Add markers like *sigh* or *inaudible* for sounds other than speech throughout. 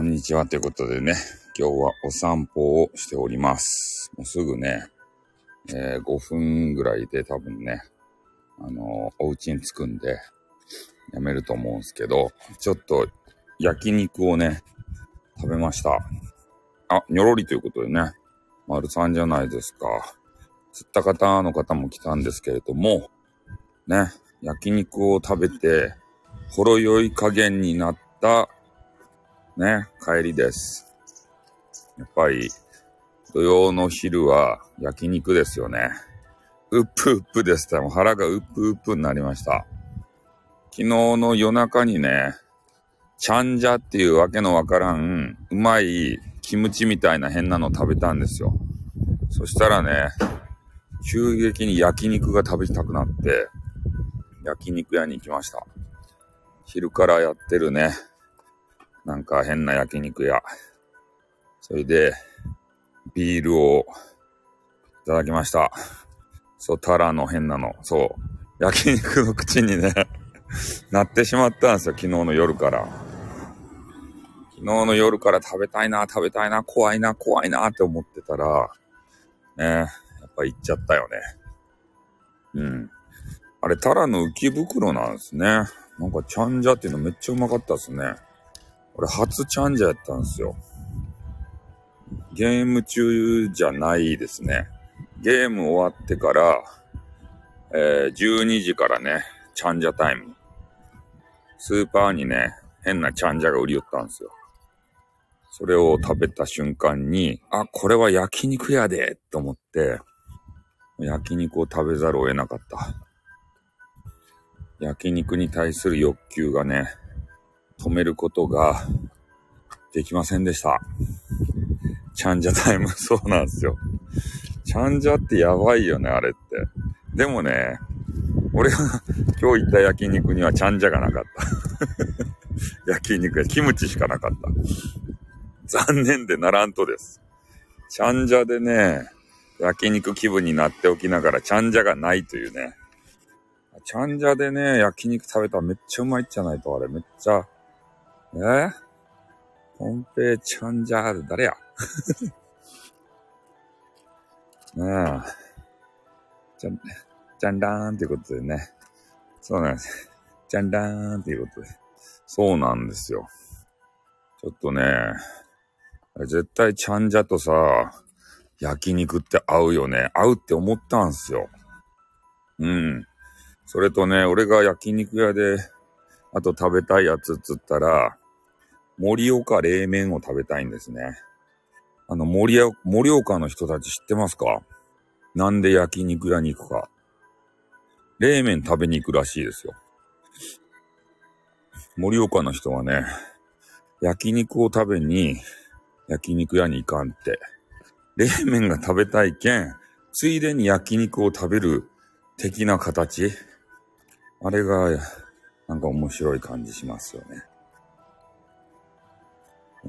こんにちは。ということでね、今日はお散歩をしております。もうすぐね、えー5分ぐらいで多分ね、あのーお家に着くんで、やめると思うんですけど、ちょっと焼肉をね、食べました。あ、にょろりということでね、丸さんじゃないですか。釣った方の方も来たんですけれども、ね、焼肉を食べて、ほろ酔い加減になった、ね、帰りです。やっぱり、土曜の昼は焼肉ですよね。うっぷうっぷですって、もう腹がうっぷうっぷになりました。昨日の夜中にね、チャンジャっていうわけのわからん、うまいキムチみたいな変なの食べたんですよ。そしたらね、急激に焼肉が食べたくなって、焼肉屋に行きました。昼からやってるね、なんか変な焼肉屋。それで、ビールをいただきました。そう、タラの変なの。そう。焼肉の口にね、*laughs* なってしまったんですよ、昨日の夜から。昨日の夜から食べたいな、食べたいな、怖いな、怖いなって思ってたら、ね、やっぱ行っちゃったよね。うん。あれ、タラの浮き袋なんですね。なんか、チャンジャっていうのめっちゃうまかったですね。俺、初チャンジャーやったんですよ。ゲーム中じゃないですね。ゲーム終わってから、えー12時からね、チャンジャタイム。スーパーにね、変なチャンジャが売り寄ったんですよ。それを食べた瞬間に、あ、これは焼肉やでと思って、焼肉を食べざるを得なかった。焼肉に対する欲求がね、止めることができませんでした。チャンジャタイム、そうなんですよ。チャンジャってやばいよね、あれって。でもね、俺が *laughs* 今日行った焼肉にはチャンジャがなかった。*laughs* 焼肉やキムチしかなかった。残念でならんとです。チャンジャでね、焼肉気分になっておきながらチャンジャがないというね。チャンジャでね、焼肉食べたらめっちゃうまいじゃないと、あれ。めっちゃ、えコンペイチャンジャー誰や？*laughs* ねえ。じゃん、じゃんらーんっていうことでね。そうなんです。じゃんらーんっていうことで。そうなんですよ。ちょっとね、絶対チャンジャとさ、焼肉って合うよね。合うって思ったんすよ。うん。それとね、俺が焼肉屋で、あと食べたいやつっつったら、盛岡冷麺を食べたいんですね。あの、盛岡、盛岡の人たち知ってますか？なんで焼肉屋に行くか。冷麺食べに行くらしいですよ。盛岡の人はね、焼肉を食べに焼肉屋に行かんって。冷麺が食べたいけん、ついでに焼肉を食べる的な形。あれが、なんか面白い感じしますよね。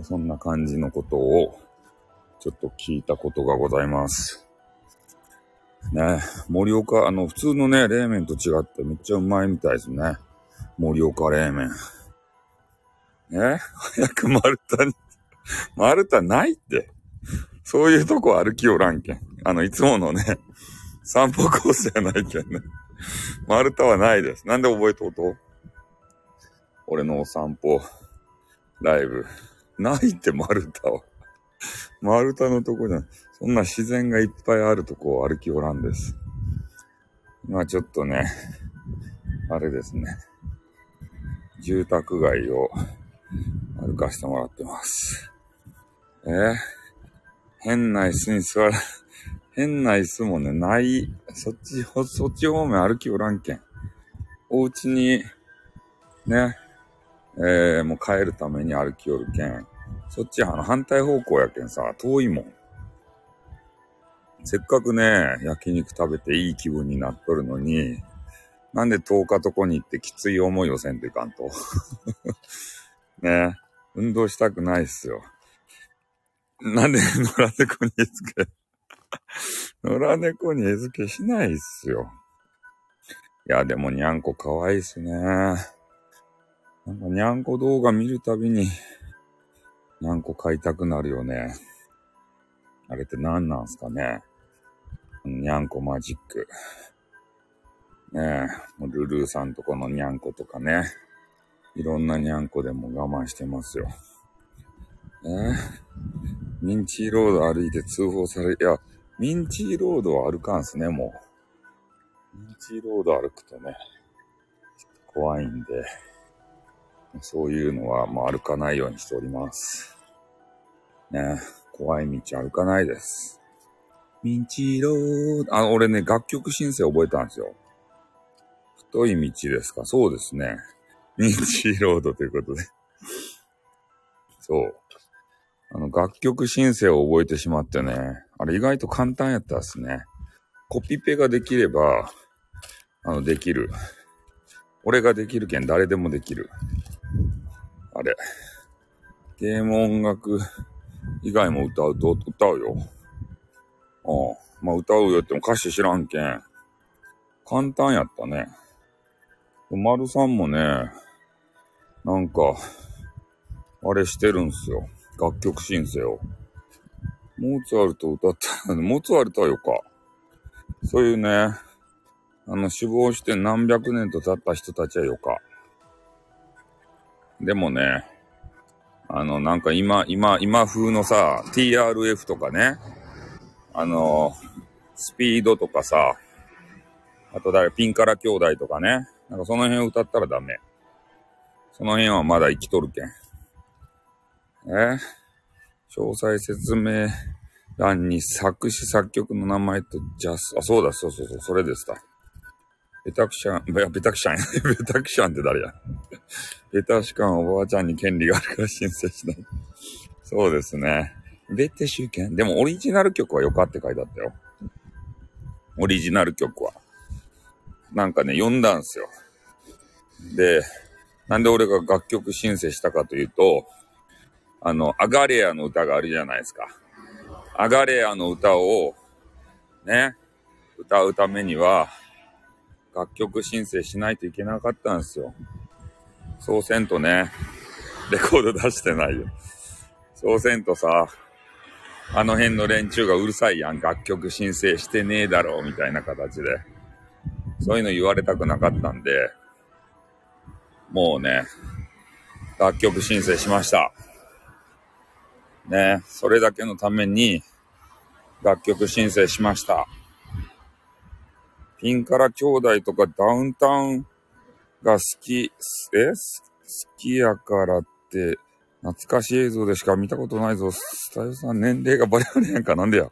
そんな感じのことを、ちょっと聞いたことがございます。ね盛岡、あの、普通のね、冷麺と違ってめっちゃうまいみたいですね。盛岡冷麺。ね早く丸太に、丸太ないって。そういうとこ歩きおらんけん。あの、いつものね、散歩コースじゃないけんね。丸太はないです。なんで覚えとうと俺のお散歩、ライブ。ないって丸太は。丸太のとこじゃない。そんな自然がいっぱいあるとこを歩きおらんです。まあちょっとね、あれですね。住宅街を歩かしてもらってます。えー？変な椅子に座ら、変な椅子もね、ない。そっち、そっち方面歩きおらんけん。お家に、ね、えー、もう帰るために歩きおるけん。そっちあの反対方向やけんさ、遠いもん。せっかくね、焼肉食べていい気分になっとるのに、なんで10日とこに行ってきつい思いをせんといかんと？*laughs* ね運動したくないっすよ。なんで野良猫に餌付け *laughs* 野良猫に餌付けしないっすよ。いや、でもにゃんこかわいいっすね。なんかにゃんこ動画見るたびに、にゃんこ買いたくなるよね。あれって何なんすかね。にゃんこマジック。ねえ、もうルルーさんとこのにゃんことかね。いろんなにゃんこでも我慢してますよ。ねえ。ミンチーロード歩いて通報され、いや、ミンチーロードは歩かんすね、もう。ミンチーロード歩くとね、怖いんで、そういうのはもう歩かないようにしております。ね怖い道歩かないです。ミンチロー、あ、俺ね、楽曲申請覚えたんですよ。太い道ですか？そうですね。ミンチロードということで。そう。あの、楽曲申請を覚えてしまってね。あれ意外と簡単やったですね。コピペができれば、あの、できる。俺ができるけん誰でもできる。あれ。ゲーム音楽以外も歌うと、歌うよ。ああ。まあ歌うよっても歌詞知らんけん。簡単やったね。丸さんもね、なんか、あれしてるんすよ。楽曲申請を。モーツァルト歌った、モーツァルトはよか。そういうね、あの、死亡して何百年と経った人たちはよか。でもね、あの、なんか今、今、今風のさ、TRF とかね、あの、スピードとかさ、あと誰、ピンカラ兄弟とかね、なんかその辺を歌ったらダメ。その辺はまだ生きとるけん。え？詳細説明欄に作詞作曲の名前とジャス、あ、そうだ、そうそうそう、それでした。ベタクシャン、いや、ベタクシャンや。*laughs* ベタクシャンって誰や？ベタシカンおばあちゃんに権利があるから申請しない。そうですね。ベテシュケン。でもオリジナル曲はよかって書いてあったよ。オリジナル曲は。なんかね、読んだんすよ。で、なんで俺が楽曲申請したかというと、あの、アガレアの歌があるじゃないですか。アガレアの歌を、ね、歌うためには、楽曲申請しないといけなかったんですよ。そうせんとね、レコード出してないよ。そうせんとさ、あの辺の連中がうるさいやん。楽曲申請してねえだろ、みたいな形で。そういうの言われたくなかったんで、もうね、楽曲申請しました。ね、それだけのために楽曲申請しました。ピンカラ兄弟とかダウンタウンが好き、え？好きやからって懐かしい映像でしか見たことないぞ。スタイルさん年齢がバレバレやんか。なんでや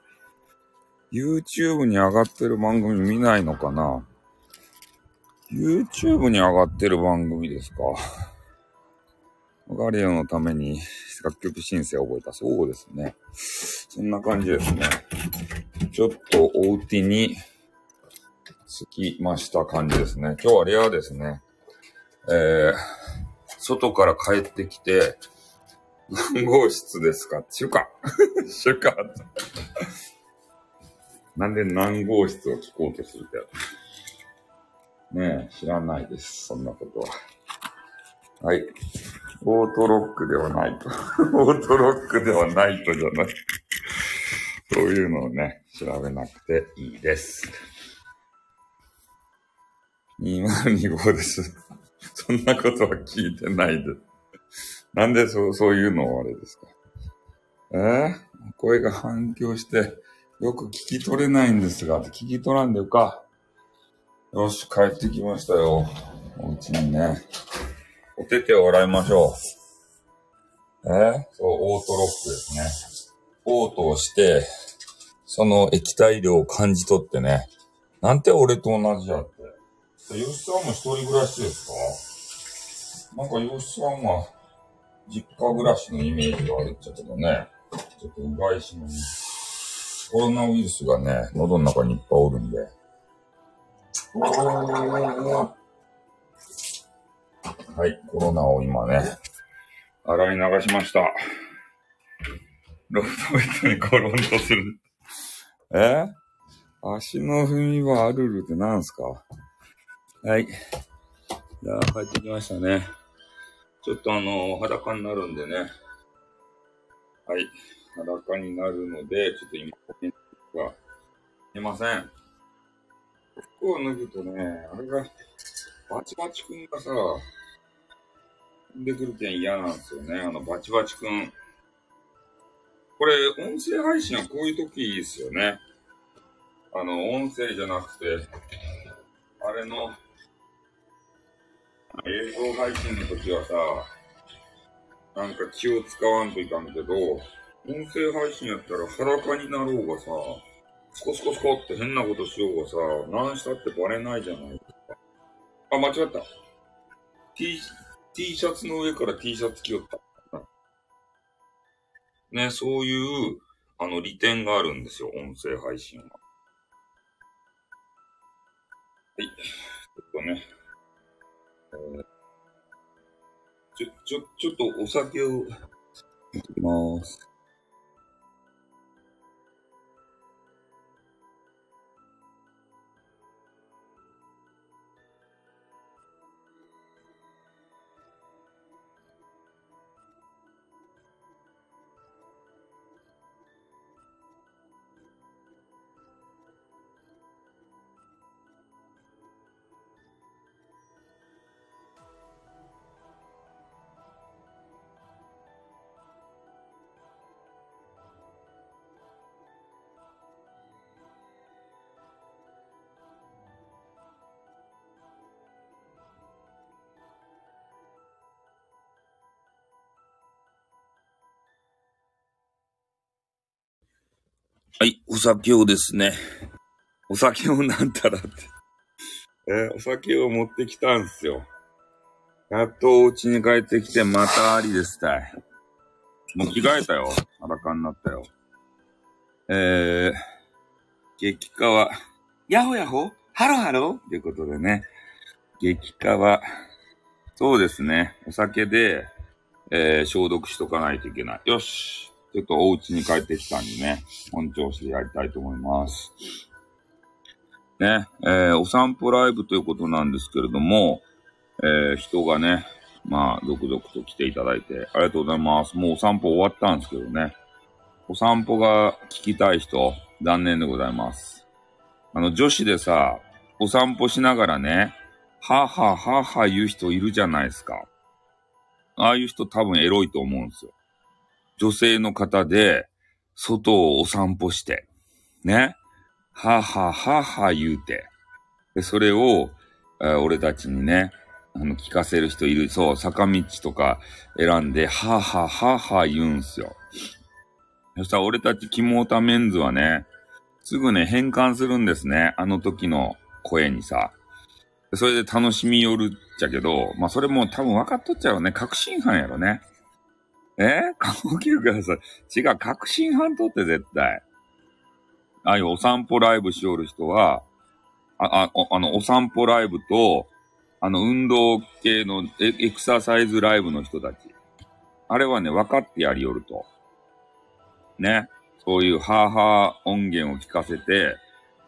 ？YouTube に上がってる番組見ないのかな？YouTube に上がってる番組ですか？ガリオのために楽曲申請を覚えた。そうですね。そんな感じですね。ちょっとおうちに着きました感じですね。今日はレアですね。えー、外から帰ってきて、何号室ですか？中華 *laughs* 中華なんで何号室を聞こうとするか。ねえ、知らないです。そんなことは。はい。オートロックではないと。*laughs* オートロックではないとじゃない。そういうのをね、調べなくていいです。2025です。*laughs* そんなことは聞いてないです。なんでそう、そういうのをあれですか？え？ー、声が反響して、よく聞き取れないんですが、聞き取らんでよか。よし、帰ってきましたよ。お家にね。お手手を洗いましょう。え？そう、オートロックですね。オートをして、その液体量を感じ取ってね。なんて俺と同じやって。ヨシさんも一人暮らしですか？なんかヨシさんは実家暮らしのイメージがあるっちゃけどね。ちょっとうがいしのコロナウイルスがね、喉の中にいっぱいおるんで。はい、コロナを今ね、洗い流しました。ロフトベッドにコロンとする。え？足の踏み場アルルって何すか？はい。じゃあ帰ってきましたね。ちょっとあの、裸になるんでね。はい。裸になるので、ちょっと今、コメントが出ません。服を脱ぐとね、あれが、バチバチくんがさ、飛んでくるけん嫌なんですよね。あの、バチバチくん。これ、音声配信はこういう時いいですよね。あの、音声じゃなくて、あれの、映像配信の時はさ、なんか気を使わんといかんけど、音声配信やったら裸になろうがさ、スコスコスコって変なことしようがさ、何したってバレないじゃないですか。あ、間違った。T、T シャツの上から T シャツ着よった。ね、そういう、あの、利点があるんですよ、音声配信は。はい。ちょっとね、ちょ、ちょ、ちょっとお酒を、いきます。お酒をですね、お酒をなんたらってえー、お酒を持ってきたんすよ。やっとお家に帰ってきてまたありですたい。もう着替えたよ。裸になったよ。えー、激化は、ヤホヤホハロハロ？ということでね、激化は、そうですね、お酒で、えー、消毒しとかないといけない。よし。ちょっとお家に帰ってきたんでね、本調子でやりたいと思います。ね、えー、お散歩ライブということなんですけれども、えー、人がね、まあ、続々と来ていただいて、ありがとうございます。もうお散歩終わったんですけどね。お散歩が聞きたい人、残念でございます。あの、女子でさ、お散歩しながらね、はははは言う人いるじゃないですか。ああいう人多分エロいと思うんですよ。女性の方で、外をお散歩して、ね。はははは言うて。で、それを、えー、俺たちにね、あの、聞かせる人いる。そう、坂道とか選んで、はははは言うんすよ。そしたら俺たちキモータメンズはね、すぐね、変換するんですね。あの時の声にさ。それで楽しみよるっちゃけど、まあそれも多分分かっとっちゃうよね。確信犯やろね。え？顔切るください。違う、確信犯とって絶対。ああいうお散歩ライブしよる人は、あ、あ、あの、お散歩ライブと、あの、運動系のエエクササイズライブの人たち。あれはね、分かってやりよると。ね？そういうハーハー音源を聞かせて、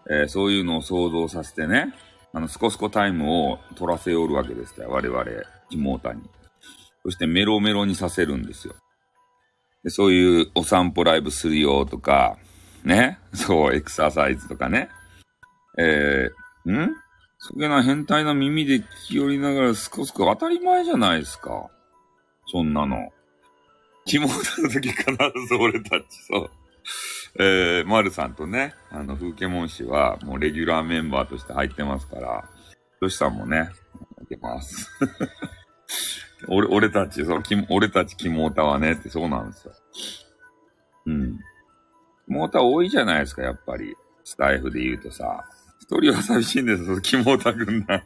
えー、そういうのを想像させてね、あの、スコスコタイムを取らせよるわけですよ。我々、妹に。そしてメロメロにさせるんですよ。でそういうお散歩ライブするよとか、ね？*laughs* そう、エクササイズとかね。えー、ん？そげな変態な耳で聞き寄りながらすこすこ当たり前じゃないですか。そんなの。着物の時必ず俺たち、そう。えー、丸さんとね、あの、風景門氏はもうレギュラーメンバーとして入ってますから、よしさんもね、いけます。俺、俺たち、そう、俺たちキモータはねってそうなんですよ。うん。キモータ多いじゃないですか、やっぱり。スタイフで言うとさ。一人は寂しいんですよ、キモータ軍団。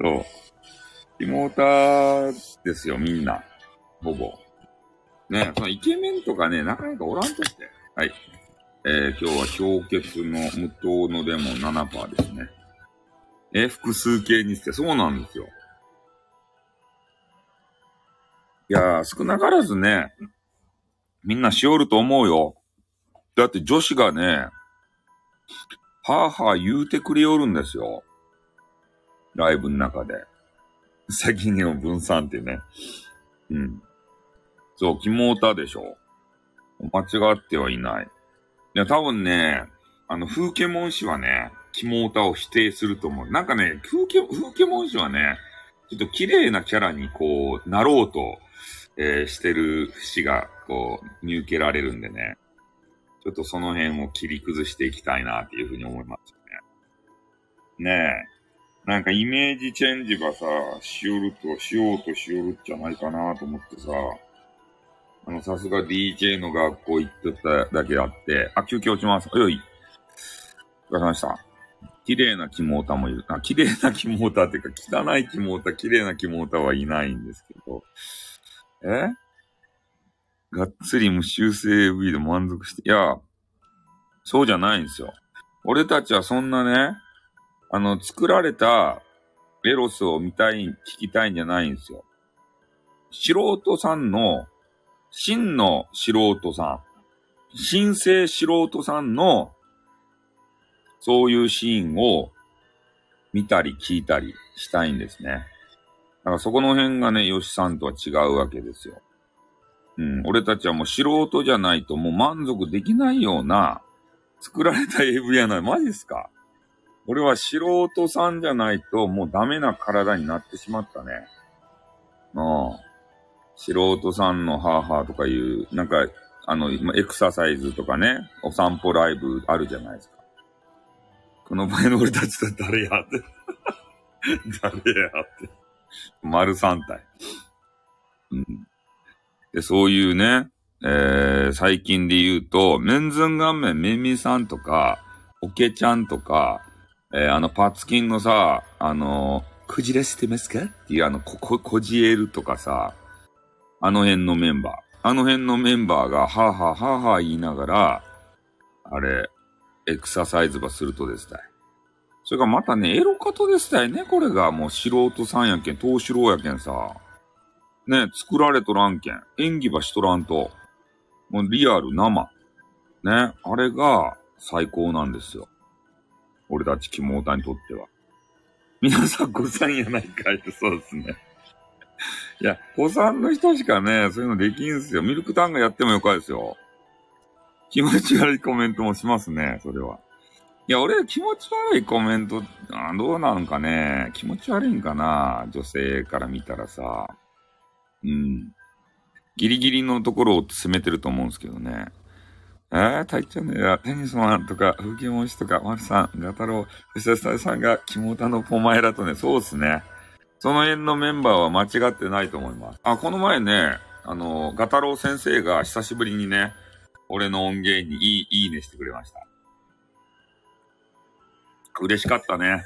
そう。キモータですよ、みんな。ほぼ。ね、そのイケメンとかね、なかなかおらんとって。はい。えー、今日は氷結の無糖のレモン7%ですね。え複数形にして、そうなんですよ。いやー、少なからずね、みんなしおると思うよ。だって女子がね、はぁはぁ言うてくれよるんですよ。ライブの中で。責任を分散ってね。うん。そう、キモータでしょ。間違ってはいない。いや、多分ね、あの、風景文氏はね、キモータを否定すると思う。なんかね、風景、風景文氏はね、ちょっと綺麗なキャラにこう、なろうと、えー、してる節が、こう、見受けられるんでね。ちょっとその辺を切り崩していきたいなっていうふうに思いますね。ねえ。なんかイメージチェンジばさ、しよると、しようとしよるじゃないかなと思ってさ、あの、さすが DJ の学校行ってただけあって、あ、休憩落ちます。よい。お疲れ様でした。綺麗なキモータもいる。あ、綺麗なキモータっていうか、汚いキモータ、綺麗なキモータはいないんですけど。え？がっつり無修正 AV で満足して。いや、そうじゃないんですよ。俺たちはそんなね、あの、作られたエロスを見たい、聞きたいんじゃないんですよ。素人さんの、真の素人さん、新生素人さんの、そういうシーンを見たり聞いたりしたいんですね。だからそこの辺がね、吉さんとは違うわけですよ。うん、俺たちはもう素人じゃないともう満足できないような作られた AV やない。マジっすか？俺は素人さんじゃないともうダメな体になってしまったね。ああ。素人さんのハーハーとかいう、なんか、あの、エクササイズとかね、お散歩ライブあるじゃないですか。この前の俺たちと誰やって誰やって。*laughs* 丸三体。うん。で、そういうね、えー、最近で言うと、メンズン顔面めみさんとか、おけちゃんとか、えー、あの、パツキンのさ、あのー、クジラしてますか？っていうあの、こ、こ、こじえるとかさ、あの辺のメンバー。あの辺のメンバーが、はぁはぁはぁはぁ言いながら、あれ、エクササイズばするとですたい。それがまたね、エロカトですたいね、これが。もう素人さんやけん、東四郎やけんさ。ね、作られとらんけん。演技ばしとらんと。もうリアル生。ね、あれが最高なんですよ。俺たち肝オタにとっては。皆さん、子さんやないかいってそうですね。いや、子さんの人しかね、そういうのできんすよ。ミルクタンがやってもよかですよ。気持ち悪いコメントもしますね、それは。いや、俺、気持ち悪いコメント、どうなんかね、気持ち悪いんかな、女性から見たらさ。うん。ギリギリのところを攻めてると思うんですけどね。えー、タイチャンネルやテニスマンとか、風景文字とか、マルさん、ガタロウ、吉田スタさんが、キモタのポマエラとね、そうっすね。その辺のメンバーは間違ってないと思います。あ、この前ね、あの、ガタロウ先生が久しぶりにね、俺の音源にいい、いいねしてくれました。嬉しかったね。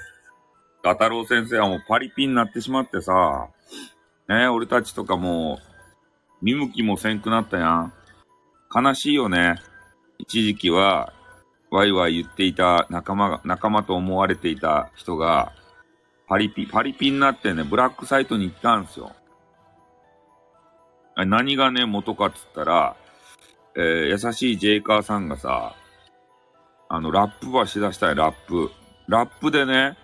ガタロウ先生はもうパリピになってしまってさ、ね俺たちとかもう、見向きもせんくなったやん。悲しいよね。一時期は、ワイワイ言っていた仲間が、仲間と思われていた人が、パリピ、パリピになってね、ブラックサイトに行ったんですよ。何がね、元かっつったら、えー、優しいジェイカーさんがさ、あの、ラップはしだしたい、ラップ。ラップでね、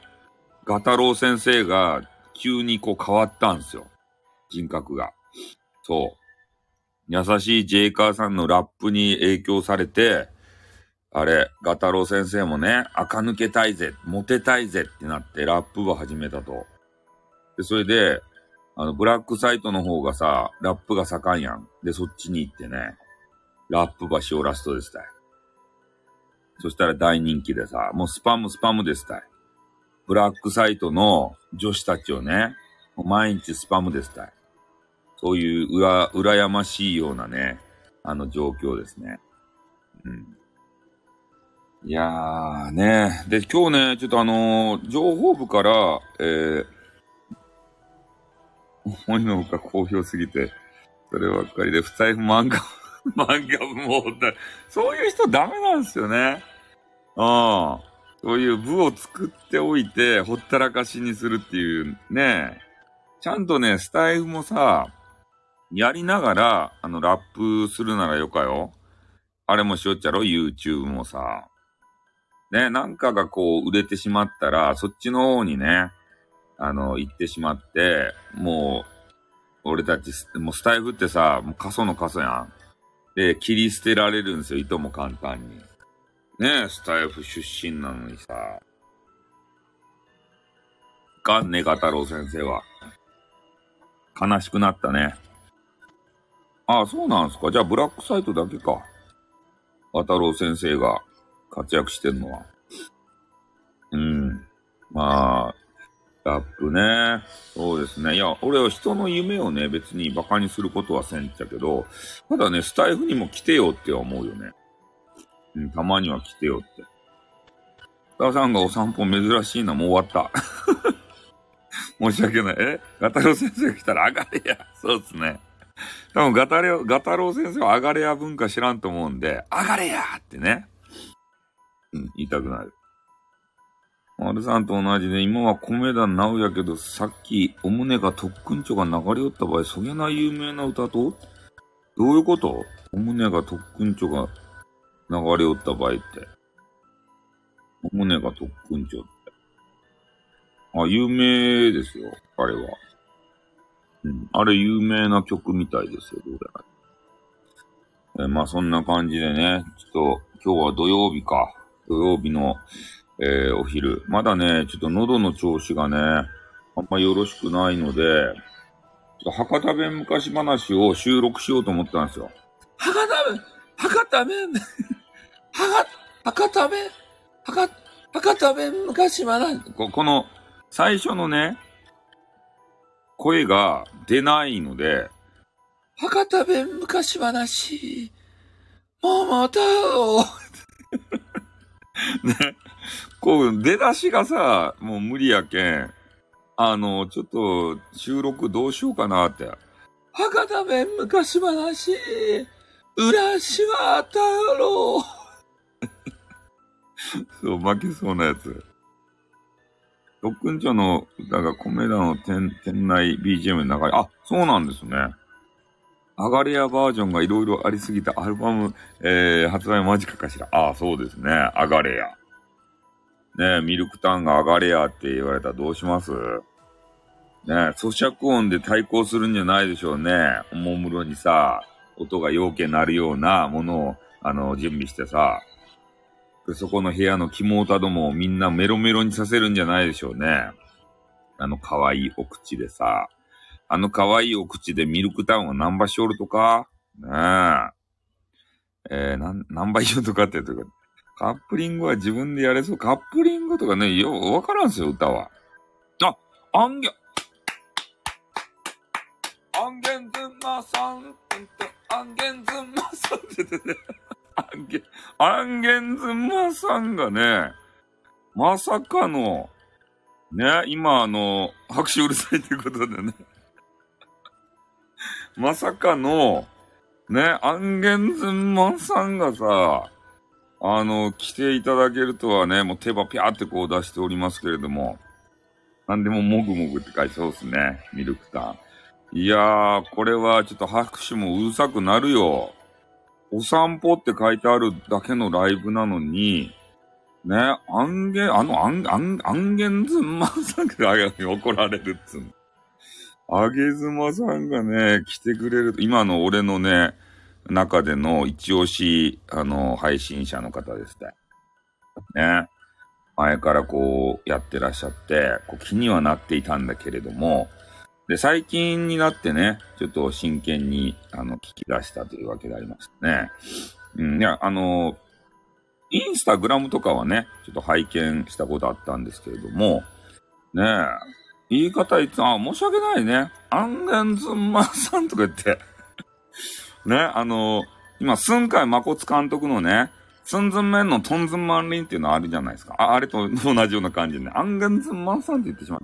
ガタロウ先生が急にこう変わったんですよ。人格が。そう。優しいジェイカーさんのラップに影響されて、あれ、ガタロウ先生もね、垢抜けたいぜ、モテたいぜってなってラップを始めたと。で、それで、あの、ブラックサイトの方がさ、ラップが盛んやん。で、そっちに行ってね、ラップ橋をラストですたい。そしたら大人気でさ、もうスパムスパムですたい。ブラックサイトの女子たちをね、毎日スパムですたい。そういううら、羨ましいようなね、あの状況ですね。うん。いやーね。で、今日ね、ちょっとあのー、情報部から、えー、思いのほか好評すぎて、そればっかりで、不財布漫画、*laughs* 漫画部も、そういう人ダメなんですよね。ああ。そういう部を作っておいて、ほったらかしにするっていうね。ちゃんとね、スタイフもさ、やりながら、あの、ラップするならよかよ。あれもしよっちゃろ ?YouTube もさ。ね、なんかがこう、売れてしまったら、そっちの方にね、あの、行ってしまって、もう俺たち、もうスタイフってさ、もう過疎の過疎やん。で、切り捨てられるんですよ、糸も簡単に。ねえ、スタイフ出身なのにさ。かんね、ガタロウ先生は。悲しくなったね。ああ、そうなんすか。じゃあ、ブラックサイトだけか。ガタロウ先生が活躍してんのは。うん。まあ、ラップね。そうですね。いや、俺は人の夢をね、別に馬鹿にすることはせんっちゃけど、ただね、スタイフにも来てよって思うよね。うん、たまには来てよって。ガさんがお散歩珍しいな、もう終わった。*laughs* 申し訳ない。え？ガタロウ先生が来たら上がれや。そうですね。多分ガタレガタロウ先生は上がれや文化知らんと思うんで、上がれやってね。うん、言いたくなる。丸さんと同じで、今は米田直やけど、さっき、お胸が特訓長が流れ寄った場合、そげな有名な歌と？どういうこと？お胸が特訓長が流れ寄った場合って。胸が特訓長って。あ、有名ですよ、あれは。うん。あれ有名な曲みたいですよ、どうやら。えまあそんな感じでね、ちょっと今日は土曜日か。土曜日の、えー、お昼。まだね、ちょっと喉の調子がね、あんまよろしくないので、ちょっと博多弁昔話を収録しようと思ったんですよ。博多弁博多弁博博多弁博博多弁昔話ここの最初のね、声が出ないので、博多弁昔話、桃太郎ね。こう、出だしがさ、もう無理やけん。あの、ちょっと収録どうしようかなって。博多弁昔話、浦島太郎。そう、負けそうなやつ。特訓長の歌が米田の店店内 BGM の中に、あ、そうなんですね。アガレアバージョンがいろいろありすぎたアルバム、えー、発売間近かしら。ああ、そうですね。アガレア。ねミルクタンがアガレアって言われたらどうします？ね咀嚼音で対抗するんじゃないでしょうね。おもむろにさ、音が陽気になるようなものを、あの、準備してさ、そこの部屋の肝たどもをみんなメロメロにさせるんじゃないでしょうね。あの可愛いお口でさ、あの可愛いお口でミルクタウンをナンバしおるとか？ねえ。えー、なん、ナンバしおるとかって言うとか、カップリングは自分でやれそう？カップリングとかね、よ、わからんすよ、歌は。あ、アンゲ、アンゲンズマさん、アンゲンズマさんって言ってね。アンゲ、ンゲンズマさんがね、まさかの、ね、今あの、拍手うるさいっていうことでね。*laughs* まさかの、ね、アンゲンズマさんがさ、あの、来ていただけるとはね、もう手羽ぴゃーってこう出しておりますけれども、なんでももぐもぐって書いてそうですね、ミルクタン。いやー、これはちょっと拍手もうるさくなるよ。お散歩って書いてあるだけのライブなのに、ね、アンゲン、あの、アン、アン、アンゲンズンマさんが怒られるっつうの。あげずまさんがね、来てくれる。今の俺のね、中での一押し、あの、配信者の方ですね。ね。前からこうやってらっしゃって、こう気にはなっていたんだけれども、で、最近になってね、ちょっと真剣に、あの、聞き出したというわけでありましたね。うん、いや、あの、インスタグラムとかはね、ちょっと拝見したことあったんですけれども、ねえ、言い方いつも、あ、申し訳ないね。アンゲンズンマさんとか言ってね、あの、今、スンカイ誠監督のね、ツンズンメンのトンズンマンリンっていうのあるじゃないですか。あ、あれと同じような感じでね、アンゲンズンマンさんって言ってしまう。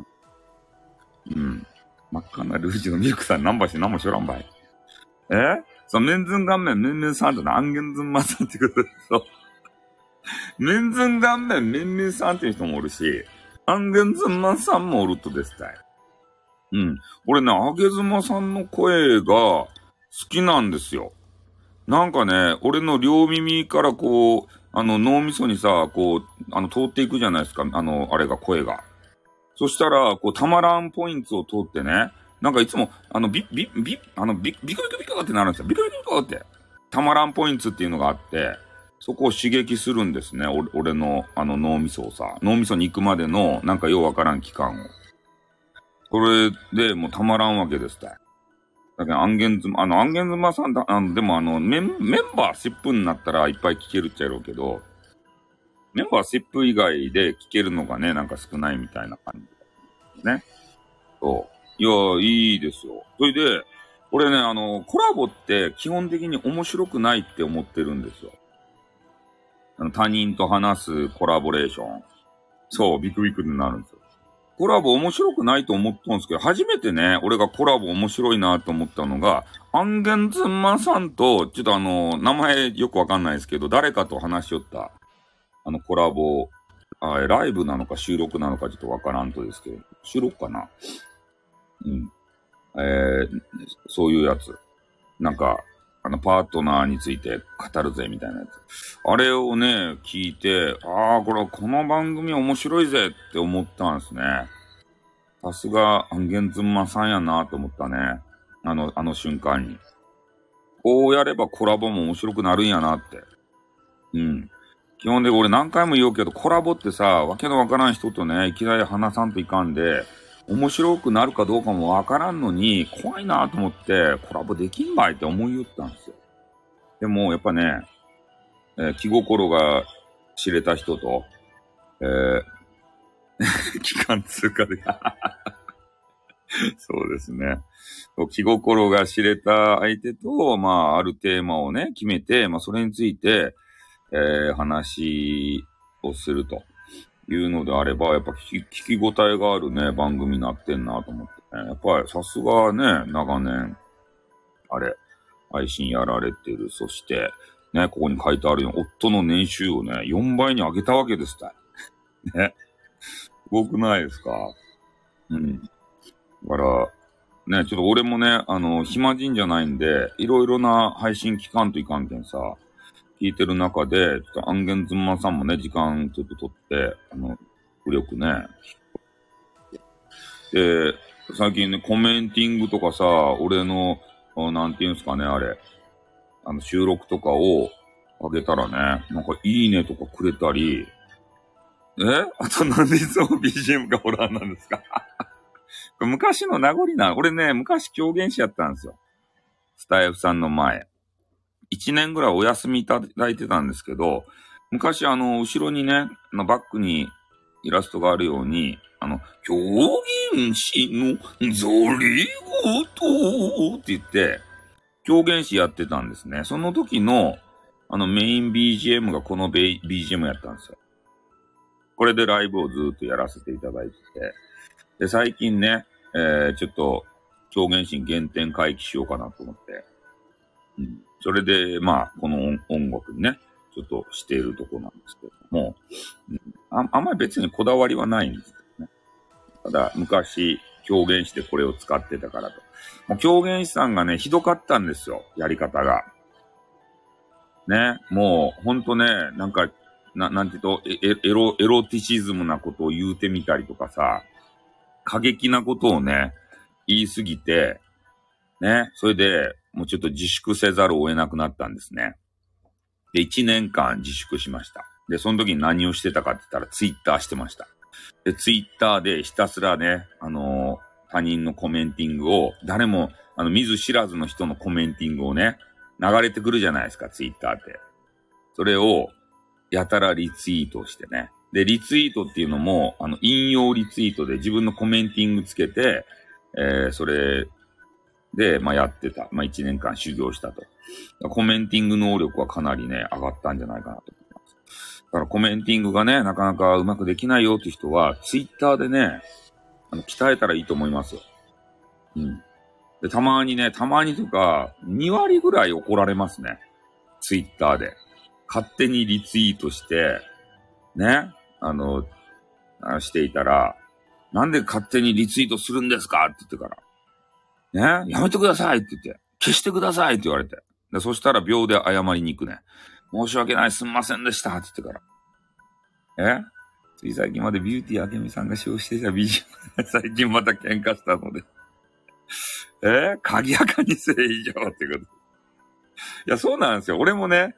うん。真っ赤なルージュのミルクさん何番して何もしょらんばい。え？そう、メンズン顔面、メンメンさんとのアンゲンズンマンさんってことで、そう。メンズン顔面、メンメンさんっていう人もおるし、アンゲンズンマンさんもおるとですたい。うん。俺ね、あげずまさんの声が、好きなんですよ。なんかね、俺の両耳からこう、あの脳みそにさ、こう、あの通っていくじゃないですか。あの、あれが声が。そしたら、こう、たまらんポイントを通ってね、なんかいつも、あの、ビ、ビ、ビ、あの、ビ、ビクビクビクってなるんですよ。ビクビクビクって。たまらんポイントっていうのがあって、そこを刺激するんですね。俺の、あの、脳みそをさ。脳みそに行くまでの、なんかようわからん期間を。それでもうたまらんわけですって。だけど、アンゲンズマ、あの、アンゲンズマさんだ、あの、でもあの、メン、メンバーシップになったらいっぱい聞けるっちゃやろうけど、メンバーシップ以外で聞けるのがね、なんか少ないみたいな感じでね。そう。いや、いいですよ。それで、俺ね、あの、コラボって基本的に面白くないって思ってるんですよ。あの他人と話すコラボレーション。そう、ビクビクになるんですよ。コラボ面白くないと思ったんですけど、初めてね、俺がコラボ面白いなと思ったのが、アンゲンズンマさんと、ちょっとあの、名前よくわかんないですけど、誰かと話しよった、あのコラボ、あライブなのか収録なのかちょっとわからんとですけど、収録かな？うん。えー、そういうやつ。なんか、あの、パートナーについて語るぜ、みたいなやつ。あれをね、聞いて、ああ、これ、この番組面白いぜって思ったんですね。さすが、アンゲンズンマさんやなと思ったね。あの、あの瞬間に。こうやればコラボも面白くなるんやなって。うん。基本で俺何回も言うけど、コラボってさ、わけのわからん人とね、いきなり話さんといかんで、面白くなるかどうかもわからんのに、怖いなと思って、コラボできんばいって思い言ったんですよ。でも、やっぱね、えー、気心が知れた人と、えー、*laughs* 期間通過で *laughs* そうですね。気心が知れた相手と、まあ、あるテーマをね、決めて、まあ、それについて、えー、話をすると。いうのであれば、やっぱ聞き聞き応えがあるね、番組になってんなと思ってね。やっぱりさすがね、長年、あれ、配信やられてる。そして、ね、ここに書いてあるように、夫の年収をね、4倍に上げたわけですた *laughs* ね。すごくないですか？うん。だから、ね、ちょっと俺もね、あの、暇人じゃないんで、いろいろな配信期間といかんけんさ、聞いてる中で、ちょっとアンゲンズマさんもね、時間ちょっと取って、あの、浮力ね。で、最近ね、コメンティングとかさ、俺の、なんていうんですかね、あれ、あの、収録とかをあげたらね、なんかいいねとかくれたり、え？あとなんでいつも BGM がホラーなんですか？*laughs* 昔の名残な、俺ね、昔狂言師やったんですよ。スタイフさんの前。1年ぐらいお休みいただいてたんですけど、昔あの、後ろにね、バックにイラストがあるように、あの、狂言師のゾリゴトって言って、狂言師やってたんですね。その時の、あのメイン BGM がこの BGM やったんですよ。これでライブをずっとやらせていただいてて。で、最近ね、えー、ちょっと、狂言師に原点回帰しようかなと思って。うん。それで、まあ、この音楽にね、ちょっとしているとこなんですけども、ああんまり別にこだわりはないんですけどね。ただ、昔、狂言してこれを使ってたからと。もう狂言師さんがね、ひどかったんですよ、やり方が。ね、もう、ほんとね、なんか、な、なんていうと、エロ、エロティシズムなことを言うてみたりとかさ、過激なことをね、言いすぎて、ね、それで、もうちょっと自粛せざるを得なくなったんですね。で、1年間自粛しました。で、その時に何をしてたかって言ったら、ツイッターしてました。で、ツイッターでひたすらね、あのー、他人のコメンティングを、誰も、あの、見ず知らずの人のコメンティングをね、流れてくるじゃないですか、ツイッターって。それを、やたらリツイートしてね。で、リツイートっていうのも、あの、引用リツイートで自分のコメンティングつけて、えー、それで、まあ、やってた。まあ、1年間修行したと。コメンティング能力はかなりね、上がったんじゃないかなと思います。だからコメンティングがね、なかなかうまくできないよって人は、ツイッターでね、あの、鍛えたらいいと思いますよ。うん。で、たまにね、たまにとか、2割ぐらい怒られますね。ツイッターで。勝手にリツイートして、ね、あの、していたら、なんで勝手にリツイートするんですかって言ってから。ね、やめてくださいって言って、消してくださいって言われて。で、そしたら秒で謝りに行くね。申し訳ない、すんませんでしたって言ってから。え？つい最近までビューティーあけみさんが使用していた BGM *laughs* 最近また喧嘩したのでえ？ー、鍵垢にせ以上ってこと。いや、そうなんですよ。俺もね、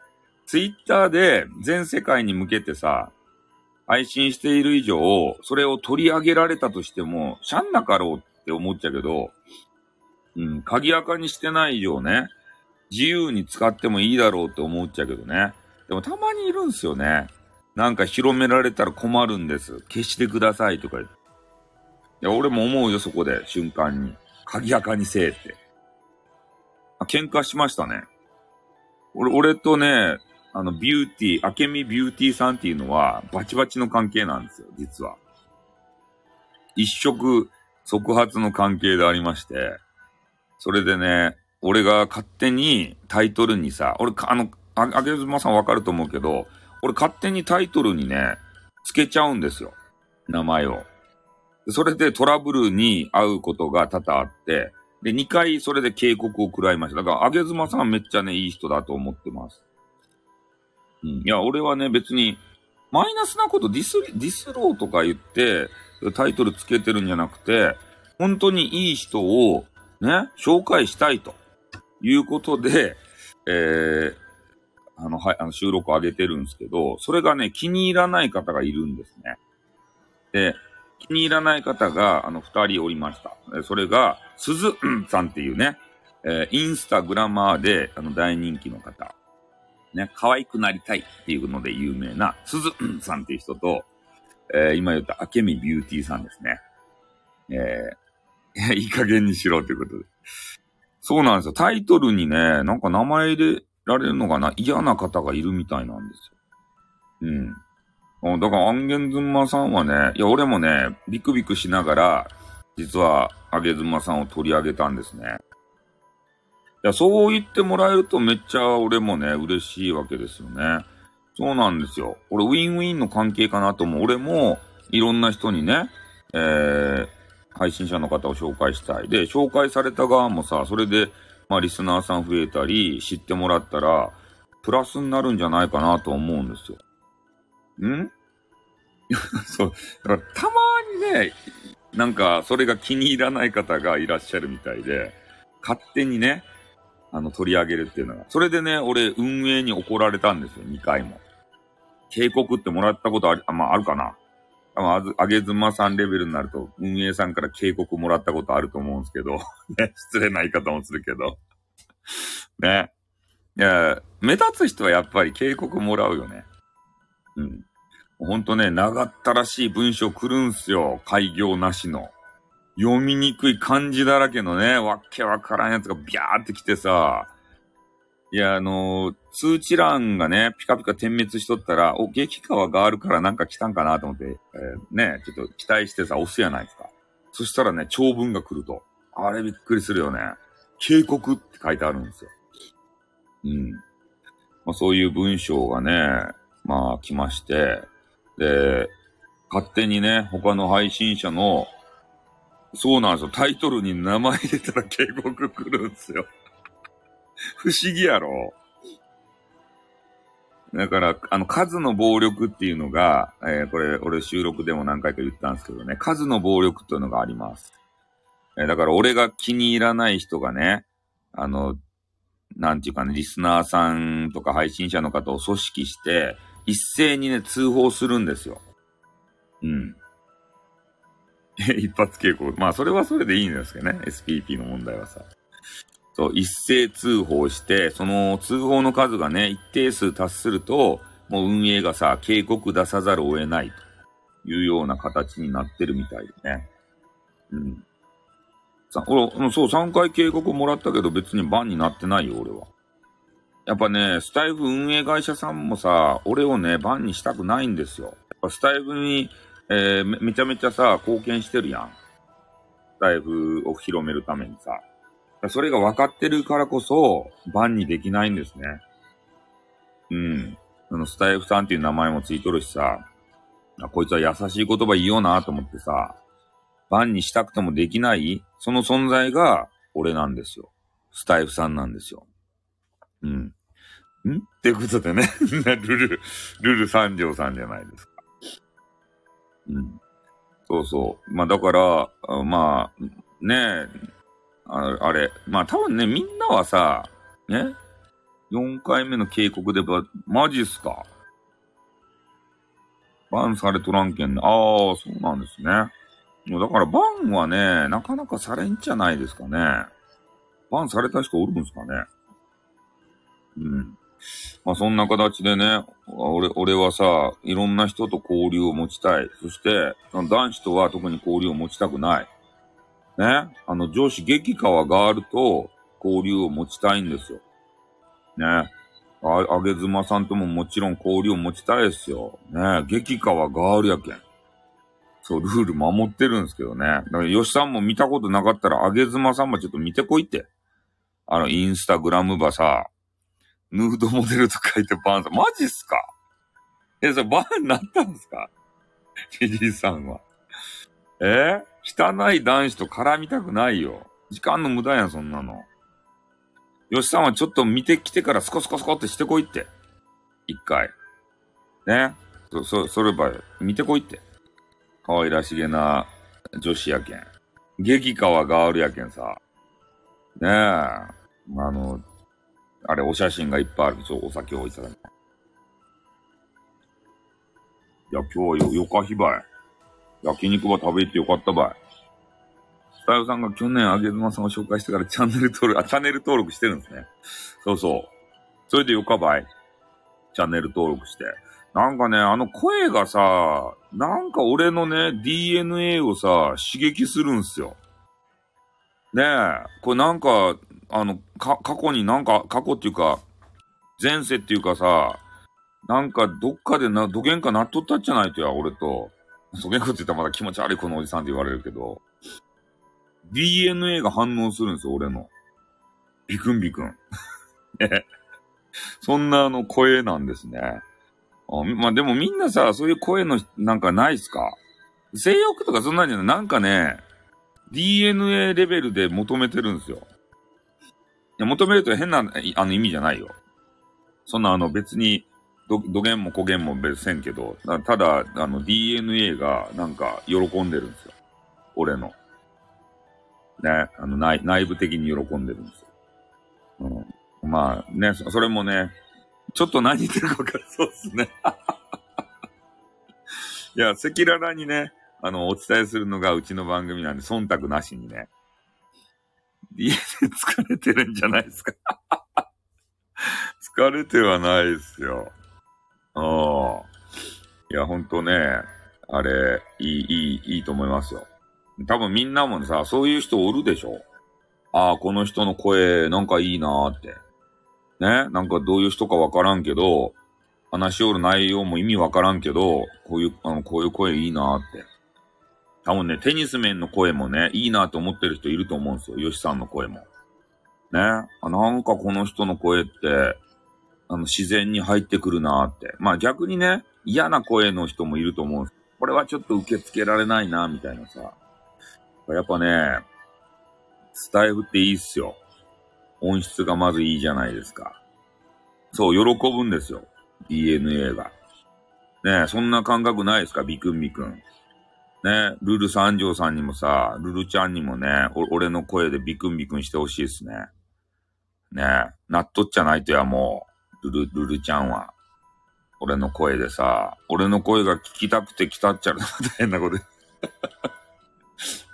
ツイッターで全世界に向けてさ、配信している以上、それを取り上げられたとしても、しゃんなかろうって思っちゃうけど、うん、鍵垢にしてない以上ね、自由に使ってもいいだろうって思っちゃうけどね。でもたまにいるんすよね。なんか広められたら困るんです。消してくださいとか言って。いや、俺も思うよ、そこで、瞬間に。鍵垢にせえって。喧嘩しましたね。俺、俺とね、あの、ビューティー、明美ビューティーさんっていうのは、バチバチの関係なんですよ、実は。一触即発の関係でありまして、それでね、俺が勝手にタイトルにさ、俺、あの、あ、げずまさんわかると思うけど、俺勝手にタイトルにね、つけちゃうんですよ。名前を。それでトラブルに遭うことが多々あって、で、2回それで警告を食らいました。だから、あげずまさんめっちゃね、いい人だと思ってます。うん。いや、俺はね、別に、マイナスなことディス、ディスろうとか言って、タイトルつけてるんじゃなくて、本当にいい人をね、紹介したいということで、えー、あの、はい、あの収録を上げてるんですけど、それがね、気に入らない方がいるんですね。で、気に入らない方が、あの、二人おりました。それが、鈴さんっていうね、えー、インスタグラマーで、あの、大人気の方。ね、可愛くなりたいっていうので有名な、鈴さんっていう人と、えー、今言った、明美ビューティーさんですね。えー、いい加減にしろということで。そうなんですよ。タイトルにね、なんか名前入れられるのがな、嫌な方がいるみたいなんですよ。うん。だから、アンゲンズンマさんはね、いや、俺もね、ビクビクしながら、実は、アゲズンマさんを取り上げたんですね。いや、そう言ってもらえるとめっちゃ俺もね、嬉しいわけですよね。そうなんですよ。俺、ウィンウィンの関係かなと思う。俺も、いろんな人にね、えー、配信者の方を紹介したい。で、紹介された側もさ、それで、まあ、リスナーさん増えたり、知ってもらったら、プラスになるんじゃないかなと思うんですよ。ん？*laughs* そう。だから、たまにね、なんか、それが気に入らない方がいらっしゃるみたいで、勝手にね、あの、取り上げるっていうのが。それでね、俺、運営に怒られたんですよ、2回も。警告ってもらったことあり、あ、まあ、あるかな。ああげずまさんレベルになると、運営さんから警告もらったことあると思うんですけど、*laughs* ね、失礼な言い方もするけど。ね。いや、目立つ人はやっぱり警告もらうよね。うん。ほんとね、長ったらしい文章来るんすよ。開業なしの。読みにくい漢字だらけのね、わけわからんやつがビャーって来てさ、いや、あのー、通知欄がね、ピカピカ点滅しとったら、お、激川があるからなんか来たんかなと思って、えー、ね、ちょっと期待してさ、押すやないですか。そしたらね、長文が来ると。あれびっくりするよね。警告って書いてあるんですよ。うん。まあ、そういう文章がね、まあ来まして、で、勝手にね、他の配信者の、そうなんですよ。タイトルに名前入れたら警告来るんですよ。*laughs* 不思議やろ。だから、あの、数の暴力っていうのが、えー、これ、俺収録でも何回か言ったんですけどね、数の暴力というのがあります。えー、だから俺が気に入らない人がね、あの、なんていうかね、リスナーさんとか配信者の方を組織して、一斉にね、通報するんですよ。うん。*laughs* 一発稽古。まあ、それはそれでいいんですけどね。SPP の問題はさ。そう、一斉通報して、その通報の数がね、一定数達すると、もう運営がさ、警告出さざるを得ないというような形になってるみたいでね。うん。さ、俺、そう、3回警告もらったけど別にバンになってないよ、俺は。やっぱね、スタイフ運営会社さんもさ、俺をね、バンにしたくないんですよ。やっぱスタイフに、えー、めめちゃめちゃさ、貢献してるやん。スタイフを広めるためにさ。それが分かってるからこそ、バンにできないんですね。うん。あの、スタイフさんっていう名前もついとるしさ、あこいつは優しい言葉言いようなと思ってさ、バンにしたくてもできないその存在が俺なんですよ。スタイフさんなんですよ。うん。ん？ってことでね *laughs* ルル、ルル三条さんじゃないですか。うん。そうそう。まあだから、まあ、ねえ、ああれ、まあ多分ね、みんなはさ、ね、4回目の警告でば、マジっすか？バンされとらんけんね。ああ、そうなんですね。もうだからバンはね、なかなかされんじゃないですかね。バンされた人おるんすかね？うん。まあそんな形でね、俺、俺はさ、いろんな人と交流を持ちたい。そして、男子とは特に交流を持ちたくない。ね。あの、上司激川ガールと交流を持ちたいんですよ。ね。あ、あげずまさんとももちろん交流を持ちたいですよ。ね。激川ガールやけん。そう、ルール守ってるんですけどね。だから、吉さんも見たことなかったら、あげずまさんもちょっと見てこいって。あの、インスタグラムばさ、ヌードモデルと書いてバンさん。マジっすか？え、それバーンなったんですか？ジジイさんは。え？汚い男子と絡みたくないよ。時間の無駄やん、そんなの。よしさんはちょっと見てきてからスコスコスコってしてこいって。一回。ね。そ、そ、それば、見てこいって。可愛らしげな女子やけん。激川ガールやけんさ。ねえ。あの、あれ、お写真がいっぱいあるちょ、お酒をいただき。いや、今日はよ、よかひばい。焼肉ば食べてよかったばい。スタイルさんが去年、あげずまさんを紹介してからチャンネル登録、あ、チャンネル登録してるんですね。そうそう。それでよかばい。チャンネル登録して。なんかね、あの声がさ、なんか俺のね、DNA をさ、刺激するんすよ。ねえ、これなんか、あの、か、過去になんか、過去っていうか、前世っていうかさ、なんかどっかでな、どげんかなっとったっちゃないとや、俺と。そげんかって言ったらまだ気持ち悪いこのおじさんって言われるけど、DNA が反応するんですよ、俺の。ビクンビクン。ね。*laughs* そんなあの声なんですね。あまあでもみんなさ、そういう声のなんかないっすか？性欲とかそんなんじゃないなんかね、DNA レベルで求めてるんですよ。や、求めると変な、あの意味じゃないよ。そんなあの別に、ど、どげんもこげんも別せんけど、ただ、あの DNA がなんか喜んでるんですよ。俺の。ね、あの内、内部的に喜んでるんですよ。うん。まあね、それもね、ちょっと何言ってるか分かるそうっすね。*laughs* いや、赤裸々にね、あの、お伝えするのがうちの番組なんで、忖度なしにね。家で疲れてるんじゃないですか *laughs* 疲れてはないですよ。ああ。いや、ほんとね、あれ、いい、いい、いいと思いますよ。多分みんなもさ、そういう人おるでしょああ、この人の声、なんかいいなーって。ね？なんかどういう人かわからんけど、話しおる内容も意味わからんけど、こういう、あの、こういう声いいなーって。多分ね、テニス面の声もね、いいなと思ってる人いると思うんですよ。ヨシさんの声も。ね？あなんかこの人の声って、あの、自然に入ってくるなって。まあ逆にね、嫌な声の人もいると思う。これはちょっと受け付けられないな、みたいなさ。やっぱね、スタイフっていいっすよ。音質がまずいいじゃないですか。そう、喜ぶんですよ。DNA が。ねそんな感覚ないですか？ビクンビクン。ね、ルル三条さんにもさ、ルルちゃんにもね、俺の声でビクンビクンしてほしいですね。ねなっとっちゃないとやもう、ルル、ルルちゃんは。俺の声でさ、俺の声が聞きたくて来たっちゃうみたいなこと。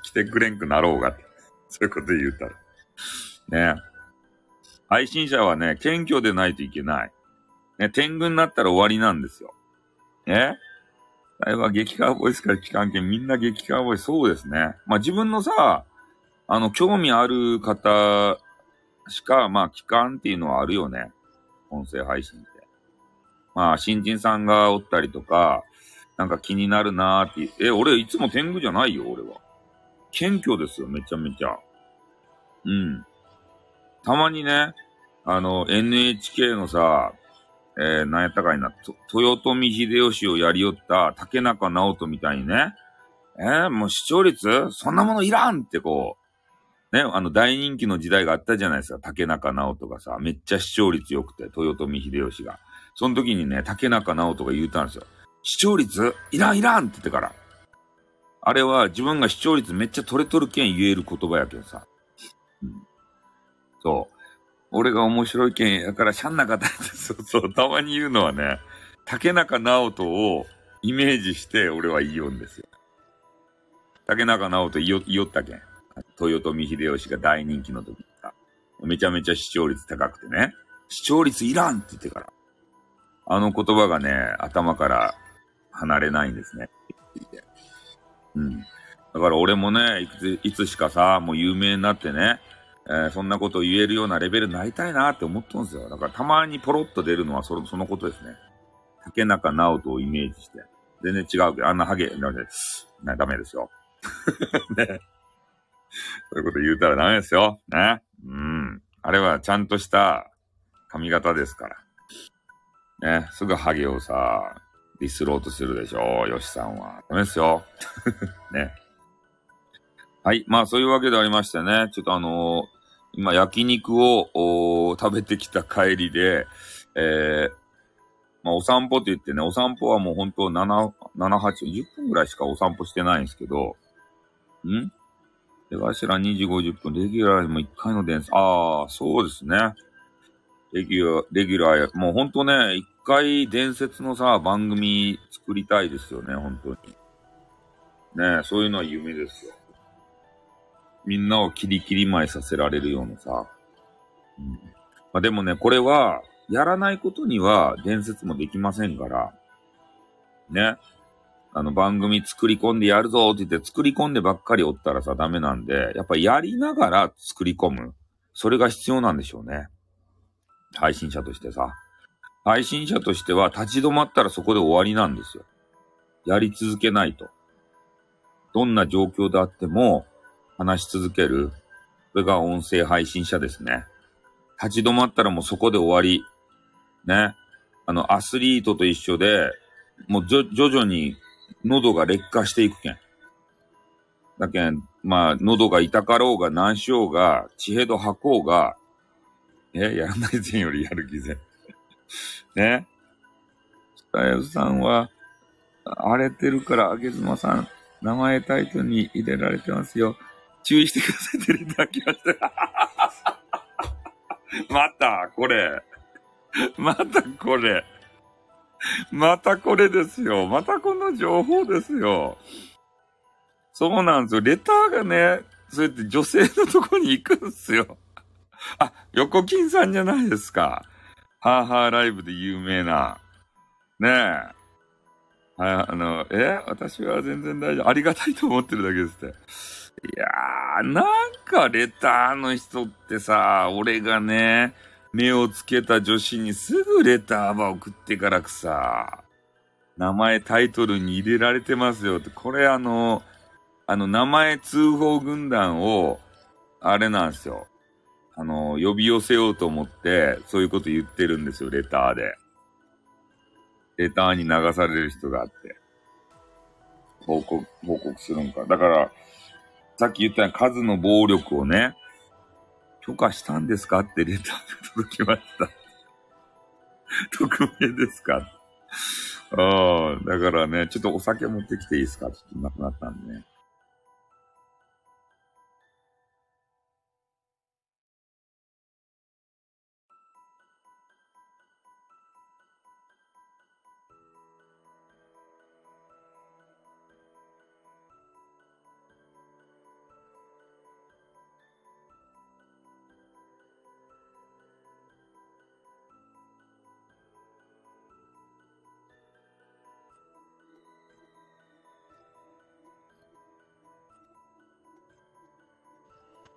来てくれんくなろうがって。そういうこと言うたら。ね配信者はね、謙虚でないといけない。ね、天狗になったら終わりなんですよ。ねあれは激カーボイスから聞かんけん、みんな激カーボイス、そうですね。まあ自分のさ、あの、興味ある方しか、まあ聞かんっていうのはあるよね。音声配信って。まあ、新人さんがおったりとか、なんか気になるなーって。え、俺いつも天狗じゃないよ、俺は。謙虚ですよ、めちゃめちゃ。うん。たまにね、あの、NHK のさ、えー、何やったかいな、豊臣秀吉をやりよった竹中直人みたいにね、えー、もう視聴率そんなものいらんってこう、ね、あの大人気の時代があったじゃないですか。竹中直人がさ、めっちゃ視聴率良くて、豊臣秀吉が。その時にね、竹中直人が言うたんですよ。視聴率いらんいらんって言ってから。あれは自分が視聴率めっちゃ取れとるけん言える言葉やけんさ。うん、そう。俺が面白い件やからしゃんなかったって、そ *laughs* うそう、たまに言うのはね、竹中直人をイメージして俺は言いよんですよ。竹中直人言いよったけん。豊臣秀吉が大人気の時さ、めちゃめちゃ視聴率高くてね、視聴率いらんって言ってから、あの言葉がね、頭から離れないんですね。うん。だから俺もね、いつ、いつしかさ、もう有名になってね、えー、そんなこと言えるようなレベルになりたいなって思ってんですよ。だからたまにポロッと出るのはその、そのことですね。竹中直人をイメージして。全然違うけど、あんなハゲ、なんで、ダメですよ。*laughs* ね。そういうこと言うたらダメですよ。ね。うん。あれはちゃんとした髪型ですから。ね。すぐハゲをさ、ディスろうとするでしょ、ヨシさんは。ダメですよ。*laughs* ね。はい。まあ、そういうわけでありましてね。ちょっとあのー、今、焼肉を食べてきた帰りで、えー、まあ、お散歩って言ってね、お散歩はもう本当7、7、8、10分ぐらいしかお散歩してないんですけど、ん？出頭2時50分、レギュラーでも1回の伝説。ああ、そうですね。レギュラー、レギュラーや、もうほんとね、一回伝説のさ、番組作りたいですよね、本当に。ねそういうのは夢ですよ。みんなをキリキリ前させられるようなさ。うん、まあ、でもね、これは、やらないことには伝説もできませんから、ね。あの番組作り込んでやるぞって言って作り込んでばっかりおったらさダメなんで、やっぱやりながら作り込む。それが必要なんでしょうね。配信者としてさ。配信者としては立ち止まったらそこで終わりなんですよ。やり続けないと。どんな状況であっても話し続ける。それが音声配信者ですね。立ち止まったらもうそこで終わり。ね。あの、アスリートと一緒で、もう徐々に喉が劣化していくけん。だけん、まあ、喉が痛かろうが難しようが、血へど吐こうが、え、やらないぜんよりやる気ぜん。*laughs* ね。北谷さんは、荒れてるから、あげずまさん、名前タイトルに入れられてますよ。注意してくださいってレター来ました。*laughs* また、これ。またこれ。*laughs* またこれですよ。またこの情報ですよ。そうなんですよ。レターがね、そうやって女性のとこに行くんすよ。*laughs* あ、横金さんじゃないですか。ハーハーライブで有名な。ねえ。ああの、え私は全然大丈夫。ありがたいと思ってるだけですって。いやー、なんかレターの人ってさ、俺がね、目をつけた女子にすぐレターば送ってからくさ、名前タイトルに入れられてますよって、これあの、あの、名前通報軍団を、あれなんですよ。あの、呼び寄せようと思って、そういうこと言ってるんですよ、レターで。レターに流される人があって。報告、報告するんか。だから、さっき言ったように数の暴力をね、許可したんですか？ってレターが届きました。*laughs* 匿名ですか？ああ、だからね、ちょっとお酒持ってきていいですか？ちょっとなくなったんでね。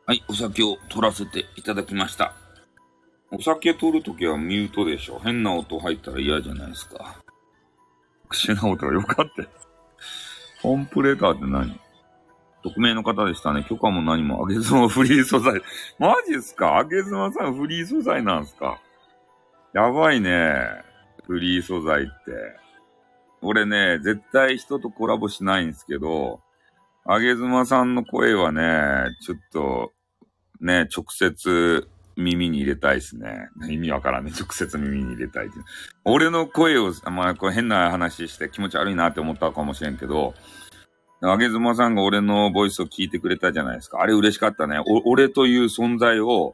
はい、お酒を取らせていただきました。お酒取るときはミュートでしょ。変な音入ったら嫌じゃないですか。口な音がよかった。コンプレーターって何？匿名の方でしたね。許可も何も、あげずまフリー素材。マジっすか？あげずまさんフリー素材なんすか？やばいね。フリー素材って。俺ね、絶対人とコラボしないんですけど、あげずまさんの声はね、ちょっと、ね、直接耳に入れたいですね。意味わからんね。直接耳に入れたいって。俺の声を、まあ、こう変な話して気持ち悪いなって思ったかもしれんけど、あげずまさんが俺のボイスを聞いてくれたじゃないですか。あれ嬉しかったね。俺という存在を、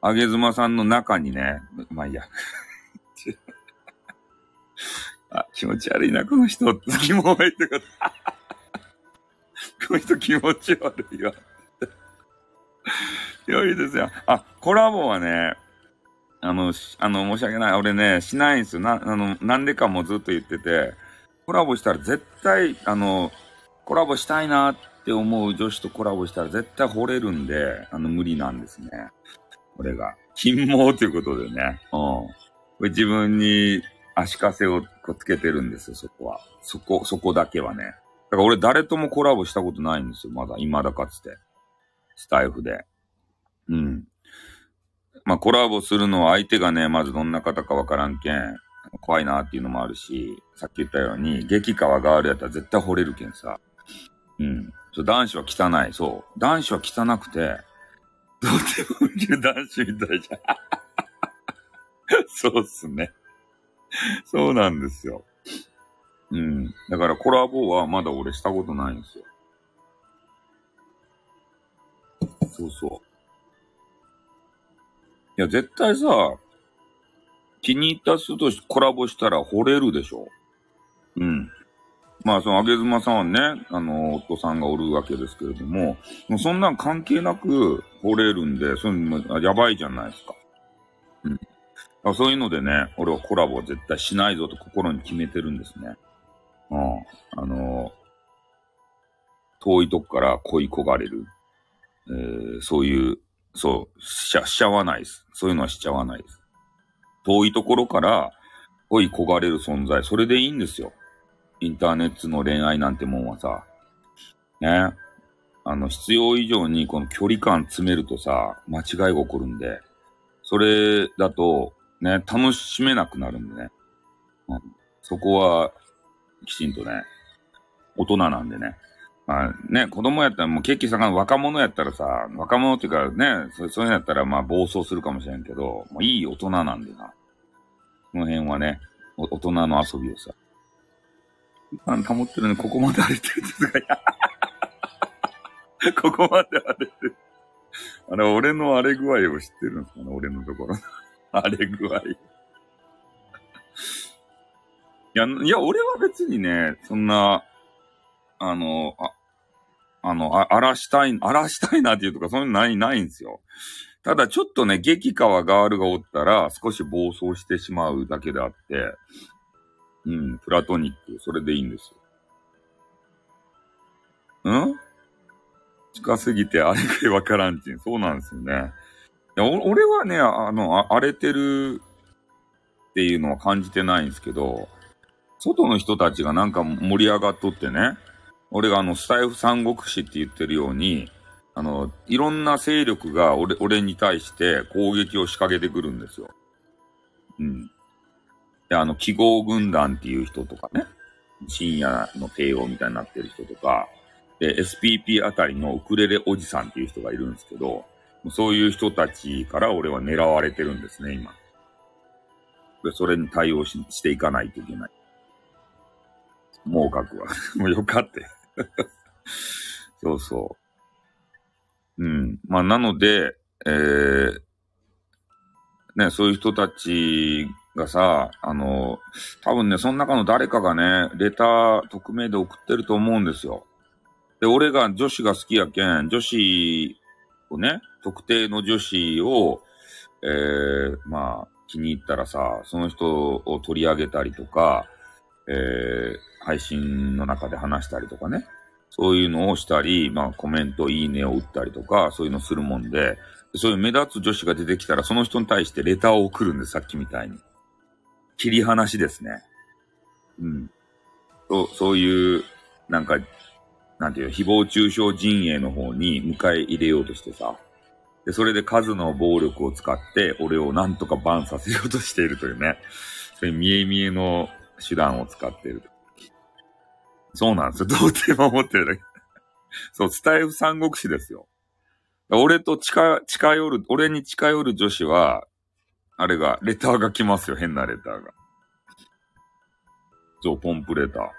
あげずまさんの中にね、まあいいや。*laughs* あ、気持ち悪いな、この人。キモいってこと。*laughs* この人気持ち悪いわ。良いですよ。あ、コラボはね、あの、あの、申し訳ない。俺ね、しないんですよ。な、あの、なんでかもずっと言ってて、コラボしたら絶対、あの、コラボしたいなって思う女子とコラボしたら絶対惚れるんで、あの、無理なんですね。これが。金毛ということでね。うん。これ自分に足かせをつけてるんですよ、そこは。そこ、そこだけはね。だから俺誰ともコラボしたことないんですよ、まだ、未だかつて。スタイフで。うん。まあ、コラボするのは相手がね、まずどんな方かわからんけん、怖いなっていうのもあるし、さっき言ったように、激川ガールやったら絶対惚れるけんさ。うん。そう、男子は汚い。そう。男子は汚くて、どうでもいい男子みたいじゃん。*laughs* そうっすね。そうなんですよ。うん。だからコラボはまだ俺したことないんですよ。そうそう。いや、絶対さ、気に入った人とコラボしたら惚れるでしょ。うん。まあ、その、あげずまさんはね、あの、夫さんがおるわけですけれども、もうそんなん関係なく惚れるんで、そういうのやばいじゃないですか。うん。そういうのでね、俺はコラボは絶対しないぞと心に決めてるんですね。うん。あの、遠いとこから恋焦がれる。えー、そういう、そう、しちゃ、しちゃわないです。そういうのはしちゃわないです。遠いところから恋焦がれる存在、それでいいんですよ。インターネットの恋愛なんてもんはさ。ね。あの、必要以上にこの距離感詰めるとさ、間違いが起こるんで、それだと、ね、楽しめなくなるんでね。うん、そこは、きちんとね、大人なんでね。まあね、子供やったらもうケーキさんが若者やったらさ、若者っていうかね、そそういうのやったらまあ暴走するかもしれんけど、もういい大人なんでな。この辺はね、大人の遊びをさ。保ってるのにここまで荒れてるんですが、ここまで荒れ *laughs* てる。あれ、俺の荒れ具合を知ってるんですかね、俺のところ。荒れ具合。いや、いや、俺は別にね、そんな、あの、あ、あの、あ荒らしたい、荒らしたいなっていうとか、そういうのない、ないんですよ。ただちょっとね、激川ガールがおったら、少し暴走してしまうだけであって、うん、プラトニック、それでいいんですよ。ん？近すぎてあれくらいわからんちん。そうなんですよね。いや、俺はね、あの、荒れてるっていうのは感じてないんですけど、外の人たちがなんか盛り上がっとってね、俺があの、スタイフ三国志って言ってるように、あの、いろんな勢力が俺、俺に対して攻撃を仕掛けてくるんですよ。うん。で、あの、記号軍団っていう人とかね、深夜の帝王みたいになってる人とか、で、SPP あたりのウクレレおじさんっていう人がいるんですけど、そういう人たちから俺は狙われてるんですね、今。で、それに対応ししていかないといけない。猛角は。*laughs* もうよかって。*laughs* そうそう。うん。まあ、なので、えー、ね、そういう人たちがさ、あの、多分ね、その中の誰かがね、レター匿名で送ってると思うんですよ。で、俺が女子が好きやけん、女子をね、特定の女子を、えー、まあ、気に入ったらさ、その人を取り上げたりとか、えー、配信の中で話したりとかね。そういうのをしたり、まあコメント、いいねを打ったりとか、そういうのするもんで、そういう目立つ女子が出てきたら、その人に対してレターを送るんです、さっきみたいに。切り離しですね。うん。そう、そういう、なんか、なんていう、誹謗中傷陣営の方に迎え入れようとしてさ。で、それで数の暴力を使って、俺をなんとかバンさせようとしているというね。そういう見え見えの手段を使っている。そうなんですよ。童貞守ってるだけ。*laughs* そう、スタイフ三国志ですよ。俺と近、近寄る、俺に近寄る女子は、あれが、レターが来ますよ。変なレターが。そう、ポンプレター。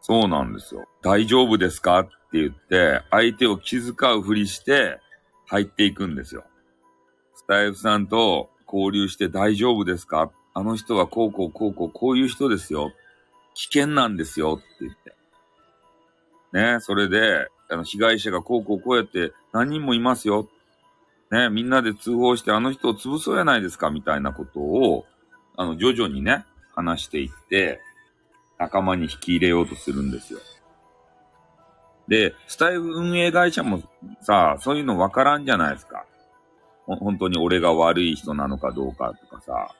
そうなんですよ。大丈夫ですかって言って、相手を気遣うふりして、入っていくんですよ。スタイフさんと交流して大丈夫ですかあの人はこうこうこうこうこういう人ですよ。危険なんですよって言って。ね、それで、あの、被害者がこうこうこうやって何人もいますよ。ね、みんなで通報してあの人を潰そうやないですかみたいなことを、あの、徐々にね、話していって、仲間に引き入れようとするんですよ。で、スタイル運営会社もさ、そういうのわからんじゃないですか。本当に俺が悪い人なのかどうかとかさ。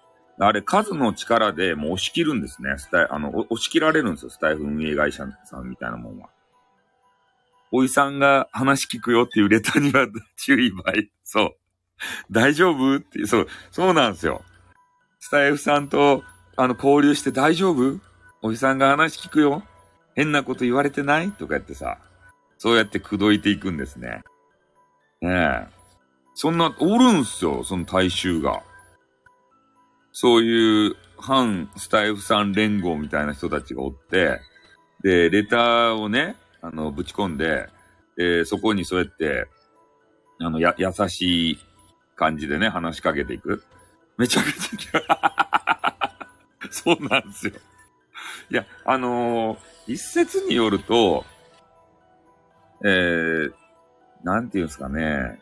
あれ、数の力でもう押し切るんですね。スタイ、あの、押し切られるんですよ。スタイフ運営会社さんみたいなもんは。おいさんが話聞くよっていうレターには注意ばい。*laughs* そう。大丈夫って、そう、そうなんですよ。スタイフさんと、あの、交流して大丈夫？おじさんが話聞くよ変なこと言われてない？とかやってさ、そうやって口説いていくんですね。ねえ。そんな、おるんすよ、その大衆が。そういう反スタイフさん連合みたいな人たちがおって、で、レターをね、あの、ぶち込んで、で、そこにそうやって、あの、や、優しい感じでね、話しかけていく。めちゃくちゃ *laughs* そうなんですよ。いや、あのー、一説によると、えー、なんていうんですかね、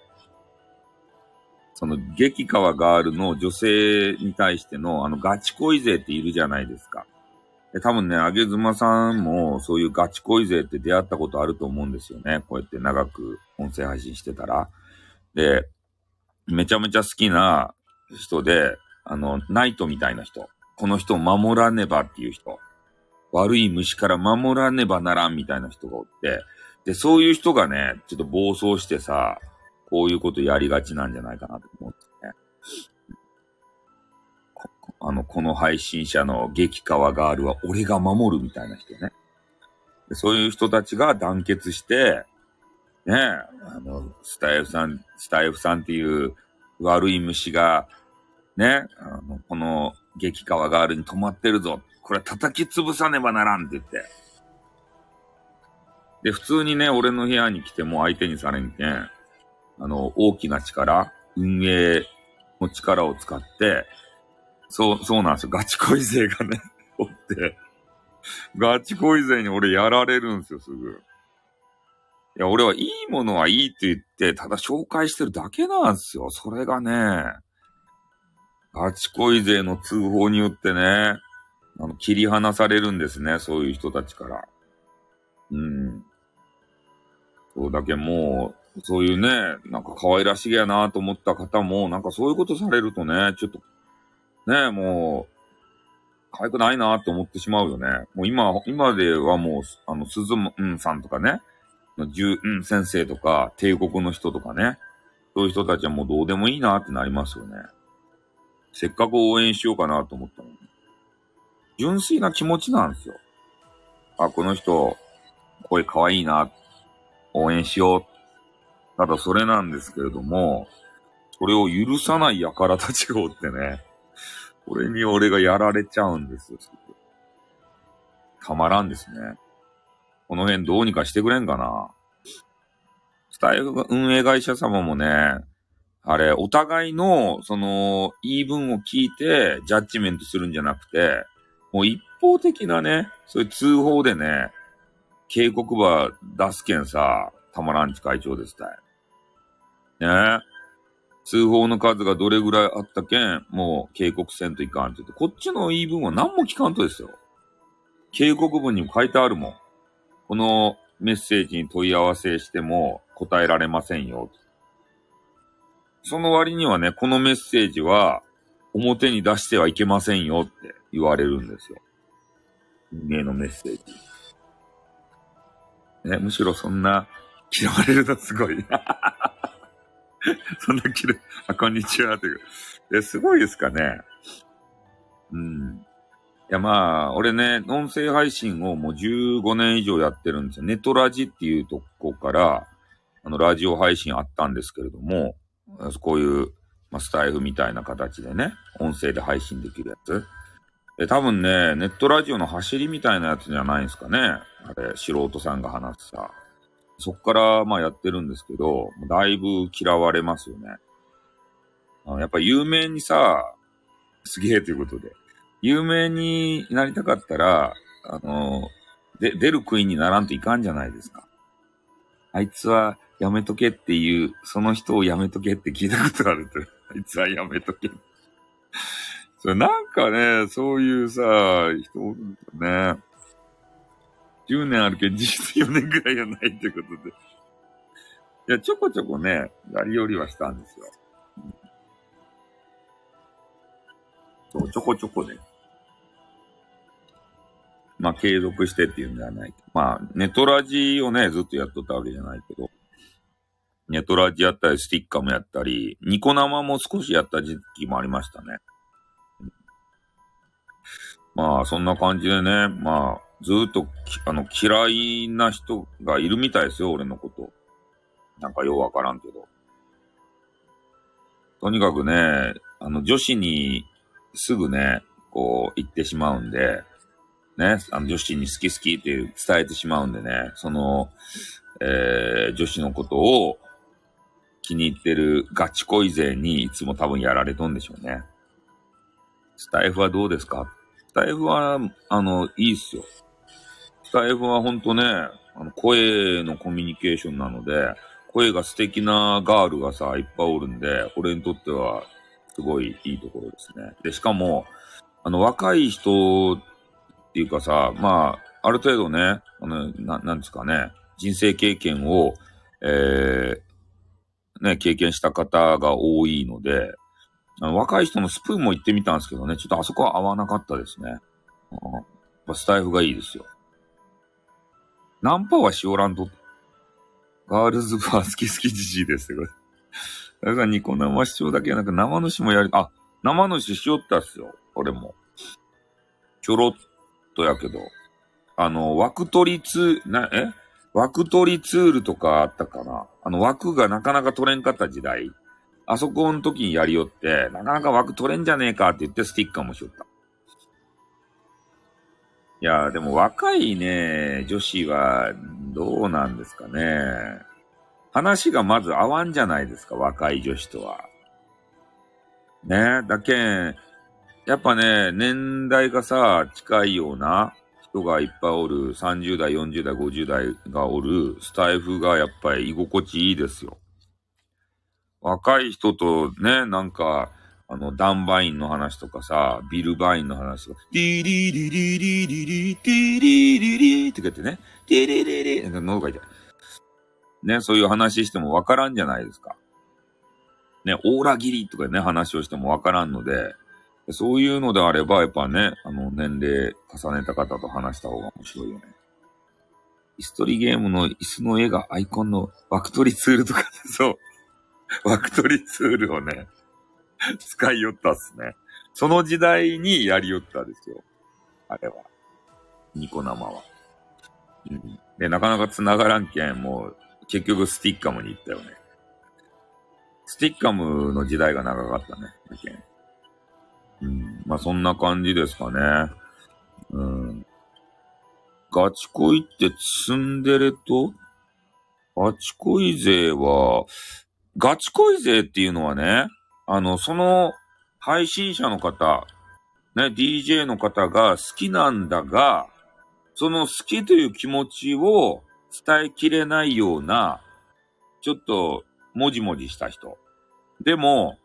その、激川ガールの女性に対しての、あの、ガチ恋勢っているじゃないですか。で多分ね、あげずまさんもそういうガチ恋勢って出会ったことあると思うんですよね。こうやって長く音声配信してたら。で、めちゃめちゃ好きな人で、あの、ナイトみたいな人。この人を守らねばっていう人。悪い虫から守らねばならんみたいな人がおって、で、そういう人がね、ちょっと暴走してさ、こういうことやりがちなんじゃないかなと思ってね。あの、この配信者の激川ガールは俺が守るみたいな人ね。そういう人たちが団結して、ねあの、スタイフさん、スタイフさんっていう悪い虫が、ね、あの、この激川ガールに止まってるぞ。これ叩き潰さねばならんって言って。で、普通にね、俺の部屋に来ても相手にされんけん、あの、大きな力、運営の力を使って、そう、そうなんですよ。ガチ恋勢がね、*laughs* おって、ガチ恋勢に俺やられるんですよ、すぐ。いや、俺はいいものはいいって言って、ただ紹介してるだけなんですよ。それがね、ガチ恋勢の通報によってね、あの、切り離されるんですね、そういう人たちから。うん。そうだけもう、そういうね、なんか可愛らしげやなと思った方も、なんかそういうことされるとね、ちょっと、ね、もう、可愛くないなって思ってしまうよね。もう今、今ではもう、あの、鈴んさんとかね、十、うん先生とか、帝国の人とかね、そういう人たちはもうどうでもいいなってなりますよね。せっかく応援しようかなと思ったのに。純粋な気持ちなんですよ。あ、この人、声可愛いな、応援しよう。ただそれなんですけれども、それを許さない輩たちがおってね、これに俺がやられちゃうんですよ。たまらんですね。この辺どうにかしてくれんかな。スタイル運営会社様もね、あれ、お互いの、その、言い分を聞いて、ジャッジメントするんじゃなくて、もう一方的なね、そういう通報でね、警告ば出すけんさ、たまらんち会長ですたい。ね通報の数がどれぐらいあったけん、もう警告せんといかんって言って、こっちの言い分は何も聞かんとですよ。警告文にも書いてあるもん。このメッセージに問い合わせしても答えられませんよ。その割にはね、このメッセージは表に出してはいけませんよって言われるんですよ。運営のメッセージ。ね、むしろそんな嫌われるのすごい。*laughs* そんな嫌い、あ、こんにちはっていう。え、すごいですかね。うん。いや、まあ、俺ね、音声配信をもう15年以上やってるんですよ。ネットラジっていうとこから、あの、ラジオ配信あったんですけれども、こういう、まあ、スタイフみたいな形でね、音声で配信できるやつ。え、多分ね、ネットラジオの走りみたいなやつじゃないんですかね。あれ、素人さんが話すさ。そっから、まあやってるんですけど、だいぶ嫌われますよね。あのやっぱ有名にさ、すげえということで。有名になりたかったら、あの、で、出る杭にならんといかんじゃないですか。あいつはやめとけっていう、その人をやめとけって聞いたことあると。あいつはやめとけ。それなんかね、そういうさ、人ね。10年あるけど、実質4年ぐらいはないってことで。いや、ちょこちょこね、やりよりはしたんですよ。そう、ちょこちょこね。まあ、継続してっていうんではない。まあ、ネトラジをね、ずっとやっとったわけじゃないけど、ネトラジやったり、スティッカーもやったり、ニコ生も少しやった時期もありましたね。まあ、そんな感じでね、まあ、ずっと、あの、嫌いな人がいるみたいですよ、俺のこと。なんかようわからんけど。とにかくね、あの、女子にすぐね、こう、言ってしまうんで、ね、あの、女子に好き好きって伝えてしまうんでね、その、えー、女子のことを気に入ってるガチ恋勢にいつも多分やられとんでしょうね。スタイフはどうですか？スタイフは、あの、いいっすよ。スタイフはほんとね、あの、声のコミュニケーションなので、声が素敵なガールがさ、いっぱいおるんで、俺にとってはすごいいいところですね。で、しかも、あの、若い人っていうかさ、まあ、ある程度ね、あの、ななんですかね、人生経験を、えー、ね、経験した方が多いので、あの若い人のスプーンも行ってみたんですけどね、ちょっとあそこは合わなかったですね。うん、スタイフがいいですよ。ナンパはしおらんと。ガールズバー好き好きじじいですよ。だからニコ生視聴だけじゃなく生主もやり、あ、生主しよったっすよ。俺も。ちょろっとやけど。あの、枠取りツー、な、え？枠取りツールとかあったかなあの枠がなかなか取れんかった時代。あそこの時にやりよって、なかなか枠取れんじゃねえかって言ってスティッカーもしよった。いや、でも若いね、女子はどうなんですかね。話がまず合わんじゃないですか、若い女子とは。ねだけん、やっぱね、年代がさ、近いような人がいっぱいおる、30代、40代、50代がおる、スタイフがやっぱり居心地いいですよ。若い人とね、なんか、あの、ダンバインの話とかさ、ビルバインの話とか、ディリリリリリリ、ディリリリって言ってね、ディリリリ、なんか喉が痛い。ね、そういう話してもわからんじゃないですか。ね、オーラギリとかね、話をしてもわからんので、そういうのであれば、やっぱね、あの、年齢重ねた方と話した方が面白いよね。椅子取りゲームの椅子の絵がアイコンの枠取りツールとか、そう。枠取りツールをね、*laughs* 使いよったっすね。その時代にやりよったですよ。あれは。ニコ生は。うん。で、なかなか繋がらんけん、もう、結局スティッカムに行ったよね。スティッカムの時代が長かったね。うん。まあ、そんな感じですかね。うん。ガチ恋ってツンデレと、ガチ恋勢は、ガチ恋勢っていうのはね、あの、その配信者の方、ね、DJ の方が好きなんだが、その好きという気持ちを伝えきれないような、ちょっと、もじもじした人。でも、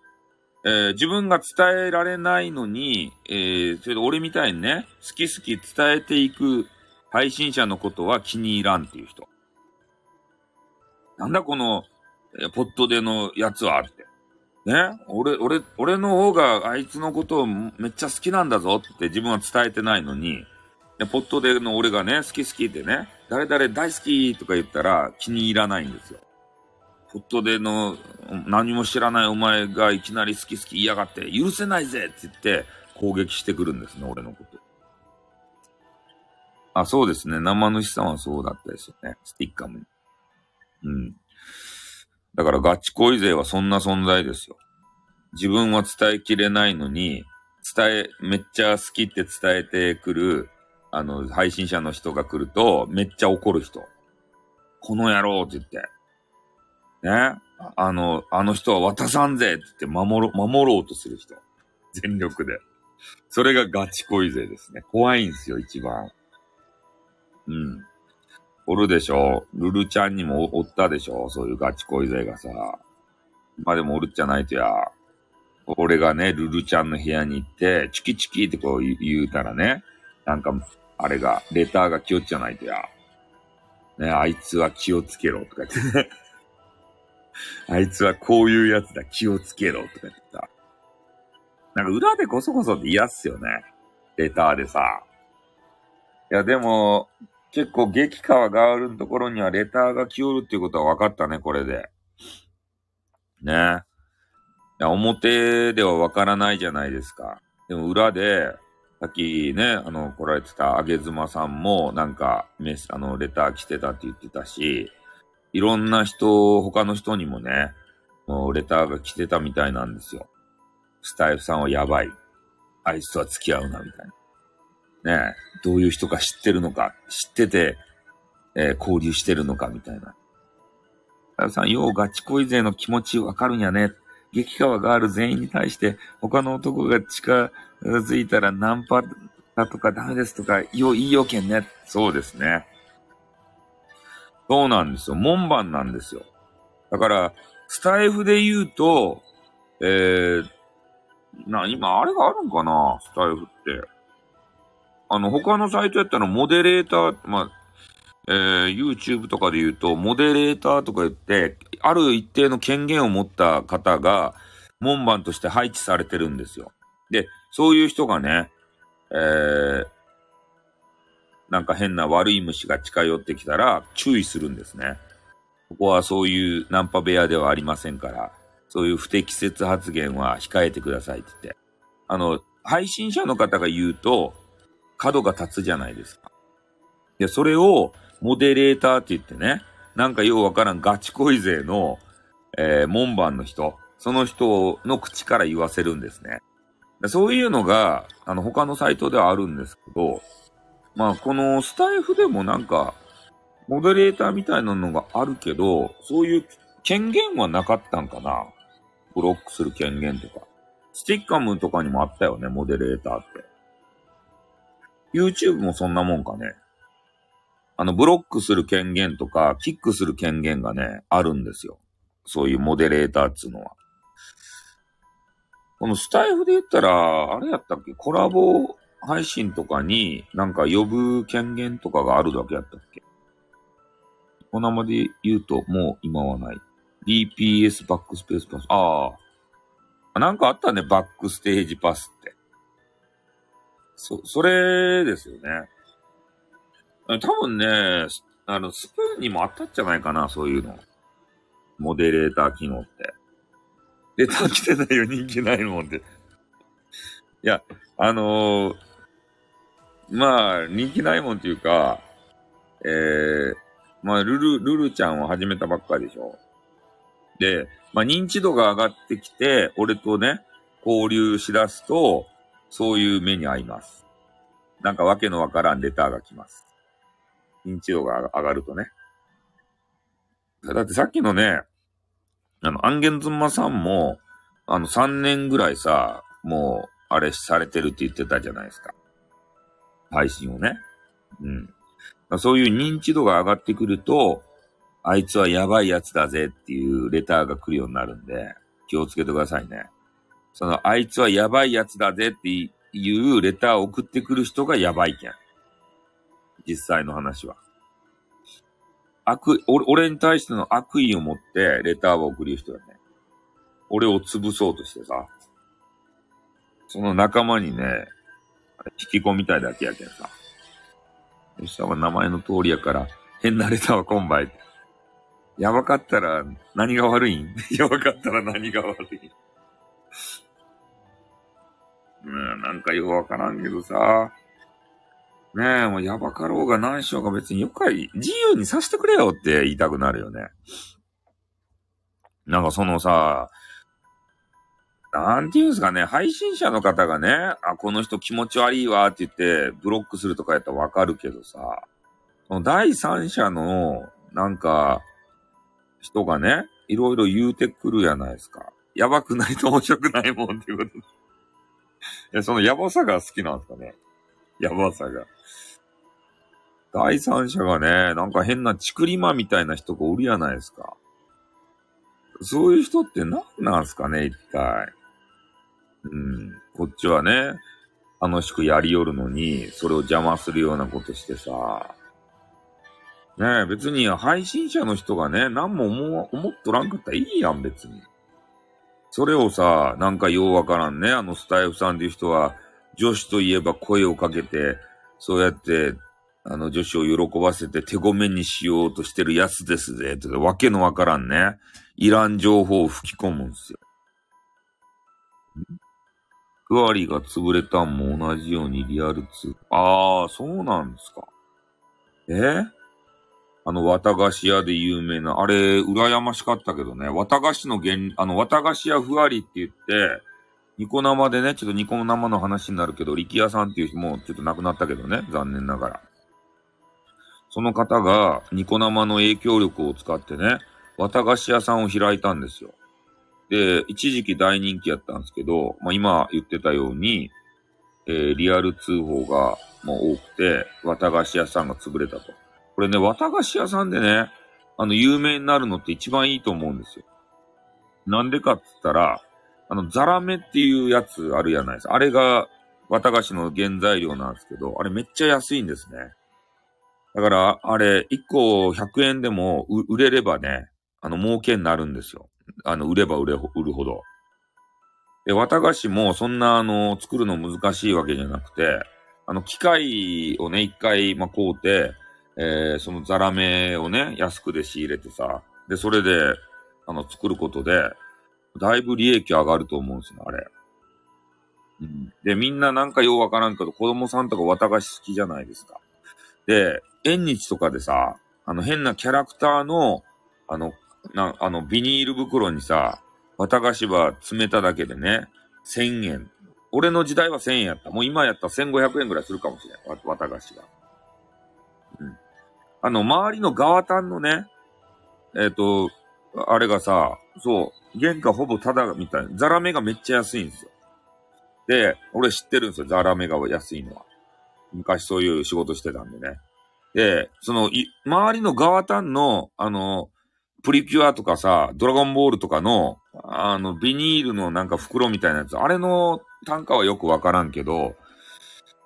えー、自分が伝えられないのに、えー、それで俺みたいにね、好き好き伝えていく配信者のことは気に入らんっていう人。なんだこの、えー、ポットでのやつはって。ね俺、俺、俺の方があいつのことをめっちゃ好きなんだぞって自分は伝えてないのに、ポットでの俺がね、好き好きってね、誰々大好きとか言ったら気に入らないんですよ。ポットでの何も知らないお前がいきなり好き好き言いやがって許せないぜって言って攻撃してくるんですね、俺のこと。あ、そうですね。生主さんはそうだったですよね。スティッカムに。うん。だからガチ恋勢はそんな存在ですよ。自分は伝えきれないのに、伝え、めっちゃ好きって伝えてくる、あの、配信者の人が来ると、めっちゃ怒る人。この野郎って言って。ね？あの、あの人は渡さんぜって言って守ろ、守ろうとする人。全力で。それがガチ恋勢ですね。怖いんですよ、一番。うん。おるでしょルルちゃんにもおったでしょそういうガチ恋勢がさ。まあでもおるっちゃないとや。俺がね、ルルちゃんの部屋に行って、チキチキってこう言うたらね、なんか、あれが、レターが気をつじゃないとや。ね、あいつは気をつけろとか言ってね。*laughs* あいつはこういうやつだ、気をつけろとか言ってさ。なんか裏でこそこそって嫌っすよね。レターでさ。いや、でも、結構激川ガールのところにはレターが来よるっていうことは分かったね、これで。ね。いや、表では分からないじゃないですか。でも裏で、さっきね、あの、来られてたあげずまさんも、なんか、メス、あの、レター来てたって言ってたし、いろんな人、他の人にもね、もうレターが来てたみたいなんですよ。スタイフさんはやばい。あいつとは付き合うな、みたいな。ね、どういう人か知ってるのか、知ってて、えー、交流してるのか、みたいな。スタイフさん、ようガチ恋勢の気持ちわかるんやね。激川がある全員に対して、他の男が近づいたらナンパだとかダメですとか、よ、いいよけね。そうですね。そうなんですよ。門番なんですよ。だから、スタイフで言うと、えー、な、今、あれがあるんかな？スタイフって。あの、他のサイトやったらモデレーター、まあ、えー、YouTube とかで言うと、モデレーターとか言って、ある一定の権限を持った方が、門番として配置されてるんですよ。で、そういう人がね、えー、なんか変な悪い虫が近寄ってきたら注意するんですね。ここはそういうナンパ部屋ではありませんから、そういう不適切発言は控えてくださいって言って。あの、配信者の方が言うと、角が立つじゃないですか。で、それを、モデレーターって言ってね、なんかようわからんガチ恋勢の、えー、門番の人、その人の口から言わせるんですね。そういうのが、あの、他のサイトではあるんですけど、まあ、このスタイフでもなんか、モデレーターみたいなのがあるけど、そういう権限はなかったんかなブロックする権限とか。スティッカムとかにもあったよね、モデレーターって。YouTube もそんなもんかね。あの、ブロックする権限とか、キックする権限がね、あるんですよ。そういうモデレーターっつうのは。このスタイフで言ったら、あれやったっけ？コラボ配信とかになんか呼ぶ権限とかがあるだけやったっけ？お名前で言うともう今はない。DPS バックスペースパス。ああ。なんかあったね、バックステージパス。そ、それですよね。多分ね、あの、スプーンにもあったんじゃないかな、そういうの。モデレーター機能って。レター来てないよ、人気ないもんって。いや、あのー、まあ、人気ないもんっていうか、えー、まあ、ルル、ルルちゃんを始めたばっかりでしょ。で、まあ、認知度が上がってきて、俺とね、交流しだすと、そういう目に遭います。なんかわけのわからんレターが来ます。認知度が上がるとね。だってさっきのね、あの、アンゲンズンマさんも、あの、3年ぐらいさ、もう、あれされてるって言ってたじゃないですか。配信をね。うん。そういう認知度が上がってくると、あいつはやばいやつだぜっていうレターが来るようになるんで、気をつけてくださいね。その、あいつはやばいやつだぜっていうレターを送ってくる人がやばいけん。実際の話は。悪、俺、俺に対しての悪意を持ってレターを送る人だね。俺を潰そうとしてさ。その仲間にね、引き込みたいだけやけんさ。そしたら名前の通りやから、変なレターは今晩。やばかったら何が悪いん？*laughs* やばかったら何が悪い？んうん、なんかよくわからんけどさ。ねえ、もうやばかろうが何しようが別によくい自由にさせてくれよって言いたくなるよね。なんかそのさ、なんていうんですかね、配信者の方がね、あ、この人気持ち悪いわって言って、ブロックするとかやったらわかるけどさ、その第三者の、なんか、人がね、いろいろ言うてくるやないですか。やばくないと面白くないもんっていうこと。いや、そのやばさが好きなんですかね。やばさが。第三者がね、なんか変なチクリマみたいな人がおるやないですか。そういう人って何なんすかね、一体。うん。こっちはね、楽しくやりよるのに、それを邪魔するようなことしてさ。ねえ、別に配信者の人がね、何も思思っとらんかったらいいやん、別に。それをさ、なんかようわからんね、あのスタイフさんっていう人は、女子といえば声をかけて、そうやって、あの女子を喜ばせて手ごめにしようとしてるやつですぜ、とか、わけのわからんね。いらん情報を吹き込むんすよ。ふわりが潰れたんも同じようにリアル2。ああ、そうなんですか。えあの、綿菓子屋で有名な、あれ、羨ましかったけどね、綿菓子の原、あの、綿菓子屋ふわりって言って、ニコ生でね、ちょっとニコ生の話になるけど、力也さんっていう人もちょっと亡くなったけどね、残念ながら。その方が、ニコ生の影響力を使ってね、綿菓子屋さんを開いたんですよ。で、一時期大人気やったんですけど、まあ今言ってたように、えー、リアル通報がもう多くて、綿菓子屋さんが潰れたと。これね、綿菓子屋さんでね、あの、有名になるのって一番いいと思うんですよ。なんでかって言ったら、あの、ザラメっていうやつあるやないですか。あれが、綿菓子の原材料なんですけど、あれめっちゃ安いんですね。だから、あれ、1個100円でも売れればね、あの、儲けになるんですよ。あの、売れば売れ、売るほど。で、綿菓子もそんな、あの、作るの難しいわけじゃなくて、あの、機械をね、一回、まあ、買うて、えー、そのザラメをね、安くで仕入れてさ、で、それで、あの、作ることで、だいぶ利益上がると思うんですね、あれ。うん、で、みんななんかようわからんけど、子供さんとか綿菓子好きじゃないですか。で、縁日とかでさ、あの変なキャラクターの、あの、な、あの、ビニール袋にさ、綿菓子は詰めただけでね、1000円。俺の時代は1000円やった。もう今やったら1500円ぐらいするかもしれん。綿菓子が。あの、周りのガワタンのね、えっ、ー、と、あれがさ、そう、原価ほぼタダみたいな。ザラメがめっちゃ安いんですよ。で、俺知ってるんですよ。ザラメが安いのは。昔そういう仕事してたんでね。で、その、い、周りのガワタンの、あの、プリキュアとかさ、ドラゴンボールとかの、あの、ビニールのなんか袋みたいなやつ、あれの単価はよくわからんけど、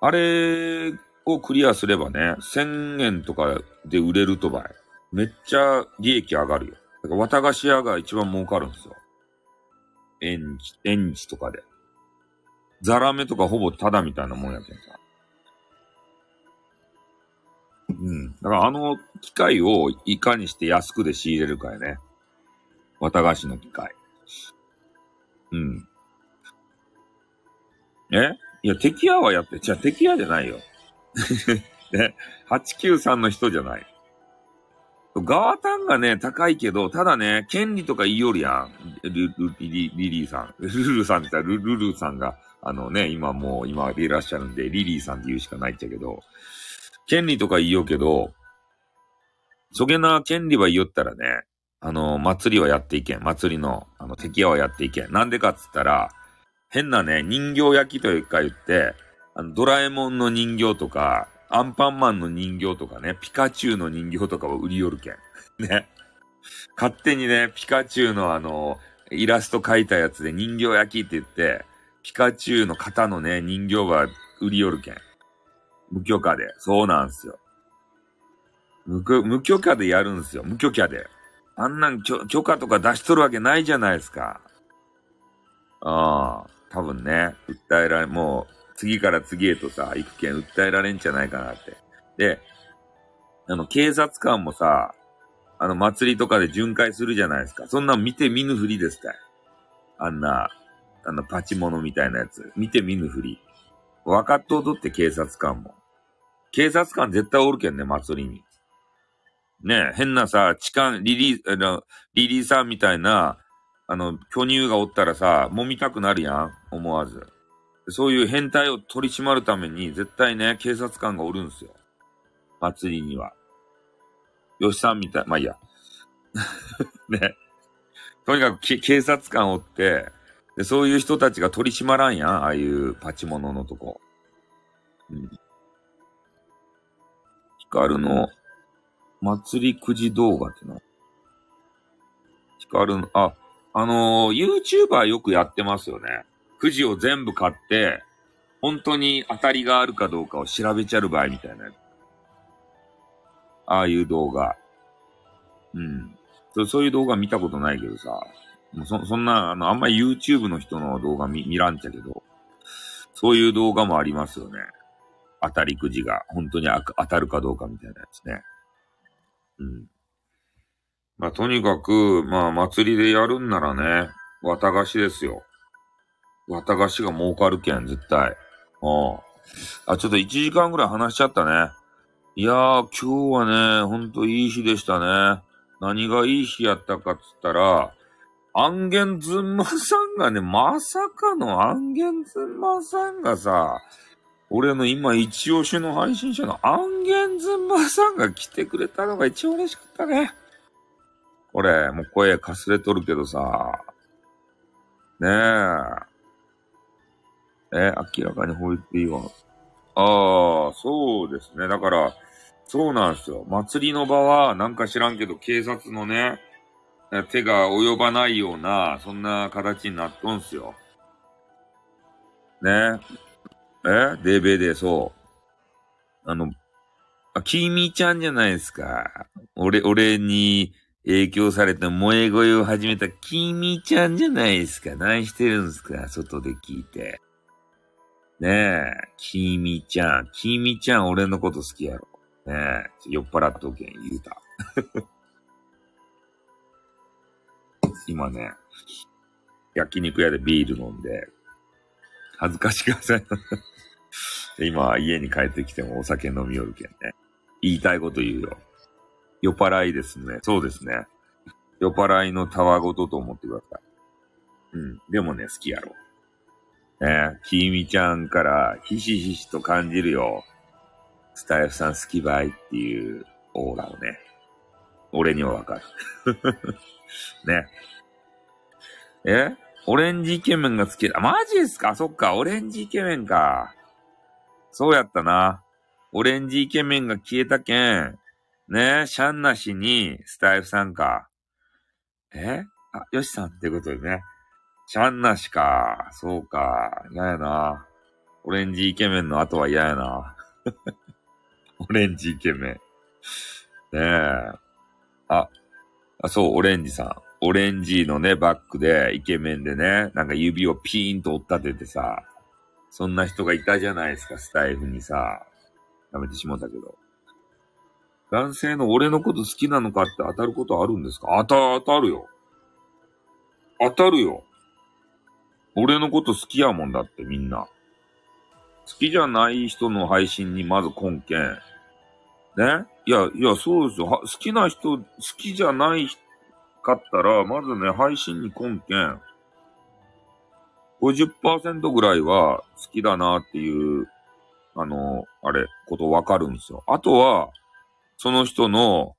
あれをクリアすればね、1000円とかで売れるとばい。めっちゃ利益上がるよ。だから綿菓子屋が一番儲かるんですよ。エンジ、エンジとかで。ザラメとかほぼタダみたいなもんやけんさ。うん。だからあの機械をいかにして安くで仕入れるかやね。綿菓子の機械。うん。え？いや、敵屋はやって、じゃあ敵屋じゃないよ。*laughs* ね、893の人じゃない。ガータンがね、高いけど、ただね、権利とか言いよるやん。ル、ル、リリーさん。ルルさんって言ったら、ルルルさんが、あのね、今もう、今いらっしゃるんで、リリーさんって言うしかないっちゃけど、権利とか言いようけど、そげな権利は言いよったらね、あの、祭りはやっていけん。祭りの、あの、敵屋はやっていけん。なんでかっつったら、変なね、人形焼きというか言って、あの、ドラえもんの人形とか、アンパンマンの人形とかね、ピカチュウの人形とかを売りよるけん。ね。勝手にね、ピカチュウのあの、イラスト描いたやつで人形焼きって言って、ピカチュウの型のね、人形は売りよるけん。無許可で。そうなんすよ。無無許可でやるんすよ。無許可で。あんなん許許可とか出しとるわけないじゃないですか。ああ、多分ね、訴えられ、もう、次から次へとさ、行くけん訴えられんじゃないかなって。で、あの、警察官もさ、あの、祭りとかで巡回するじゃないですか。そんなん見て見ぬふりですかい。あんな、あの、パチモノみたいなやつ。見て見ぬふり。分かっとうとって警察官も。警察官絶対おるけんね、祭りに。ね変なさ、痴漢、リリー、あの、リリーさんみたいな、あの、巨乳がおったらさ、揉みたくなるやん思わず。そういう変態を取り締まるために、絶対ね、警察官がおるんすよ。祭りには。吉さんみたい、まあいいや。*laughs* ね。とにかく警察官おって、で、そういう人たちが取り締まらんやん、ああいうパチモノのとこ。うん。ヒカルの祭りくじ動画ってな。ヒカルの、あ、あのー、YouTuber よくやってますよね。くじを全部買って、本当に当たりがあるかどうかを調べちゃる場合みたいな。ああいう動画。うん。そそういう動画見たことないけどさ。もうそそんな、あの、あんまり YouTube の人の動画見見らんちゃけど、そういう動画もありますよね。当たりくじが本当に当たるかどうかみたいなやつね。うん。まあ、とにかく、まあ、祭りでやるんならね、綿菓子ですよ。綿菓子が儲かるけん、絶対。うん。あ、ちょっと1時間ぐらい話しちゃったね。いやー、今日はね、ほんといい日でしたね。何がいい日やったかっつったら、アンゲンズンマさんがね、まさかのアンゲンズンマさんがさ、俺の今一押しの配信者のアンゲンズンマさんが来てくれたのが一番嬉しかったね。これ、もう声かすれとるけどさ、ねえ。え、明らかに吠えていいわ。ああ、そうですね。だから、そうなんですよ。祭りの場は、なんか知らんけど、警察のね、手が及ばないような、そんな形になっとんすよ。ねえ？デベで、そう。あの、あ、キミちゃんじゃないですか。俺、俺に影響されて萌え声を始めたキミちゃんじゃないですか。何してるんですか？外で聞いて。ねえ、キミちゃん。キミちゃん俺のこと好きやろ。ねえ、酔っ払っとけん、言うた。*laughs* 今ね、焼肉屋でビール飲んで、恥ずかしくなさい。*laughs* 今、家に帰ってきてもお酒飲みよるけんね。言いたいこと言うよ。酔っ払いですね。そうですね。酔っ払いのたわごとと思ってください。うん。でもね、好きやろ。ねきみちゃんからひしひしと感じるよ。スタイフさん好きばいっていうオーラをね。俺にはわかる。*laughs* ね。えオレンジイケメンが好きだ。マジですか？そっか、オレンジイケメンか。そうやったな。オレンジイケメンが消えたけん。ねシャンなしにスタイフさんか。え？あ、よしさんってことでね。シャンなしか。そうか。嫌やな。オレンジイケメンの後は嫌やな。*laughs* オレンジイケメン。ねえ。あ、あ、そう、オレンジさん。オレンジのね、バックで、イケメンでね、なんか指をピーンと折ったててさ、そんな人がいたじゃないですか、スタイフにさ。やめてしもたけど。男性の俺のこと好きなのかって当たることあるんですか？当た、当たるよ。当たるよ。俺のこと好きやもんだってみんな。好きじゃない人の配信にまず根拠。ね？いや、いや、そうですよ。好きな人、好きじゃないかったら、まずね、配信に根拠。50%ぐらいは好きだなっていう、あの、あれ、ことわかるんですよ。あとは、その人の、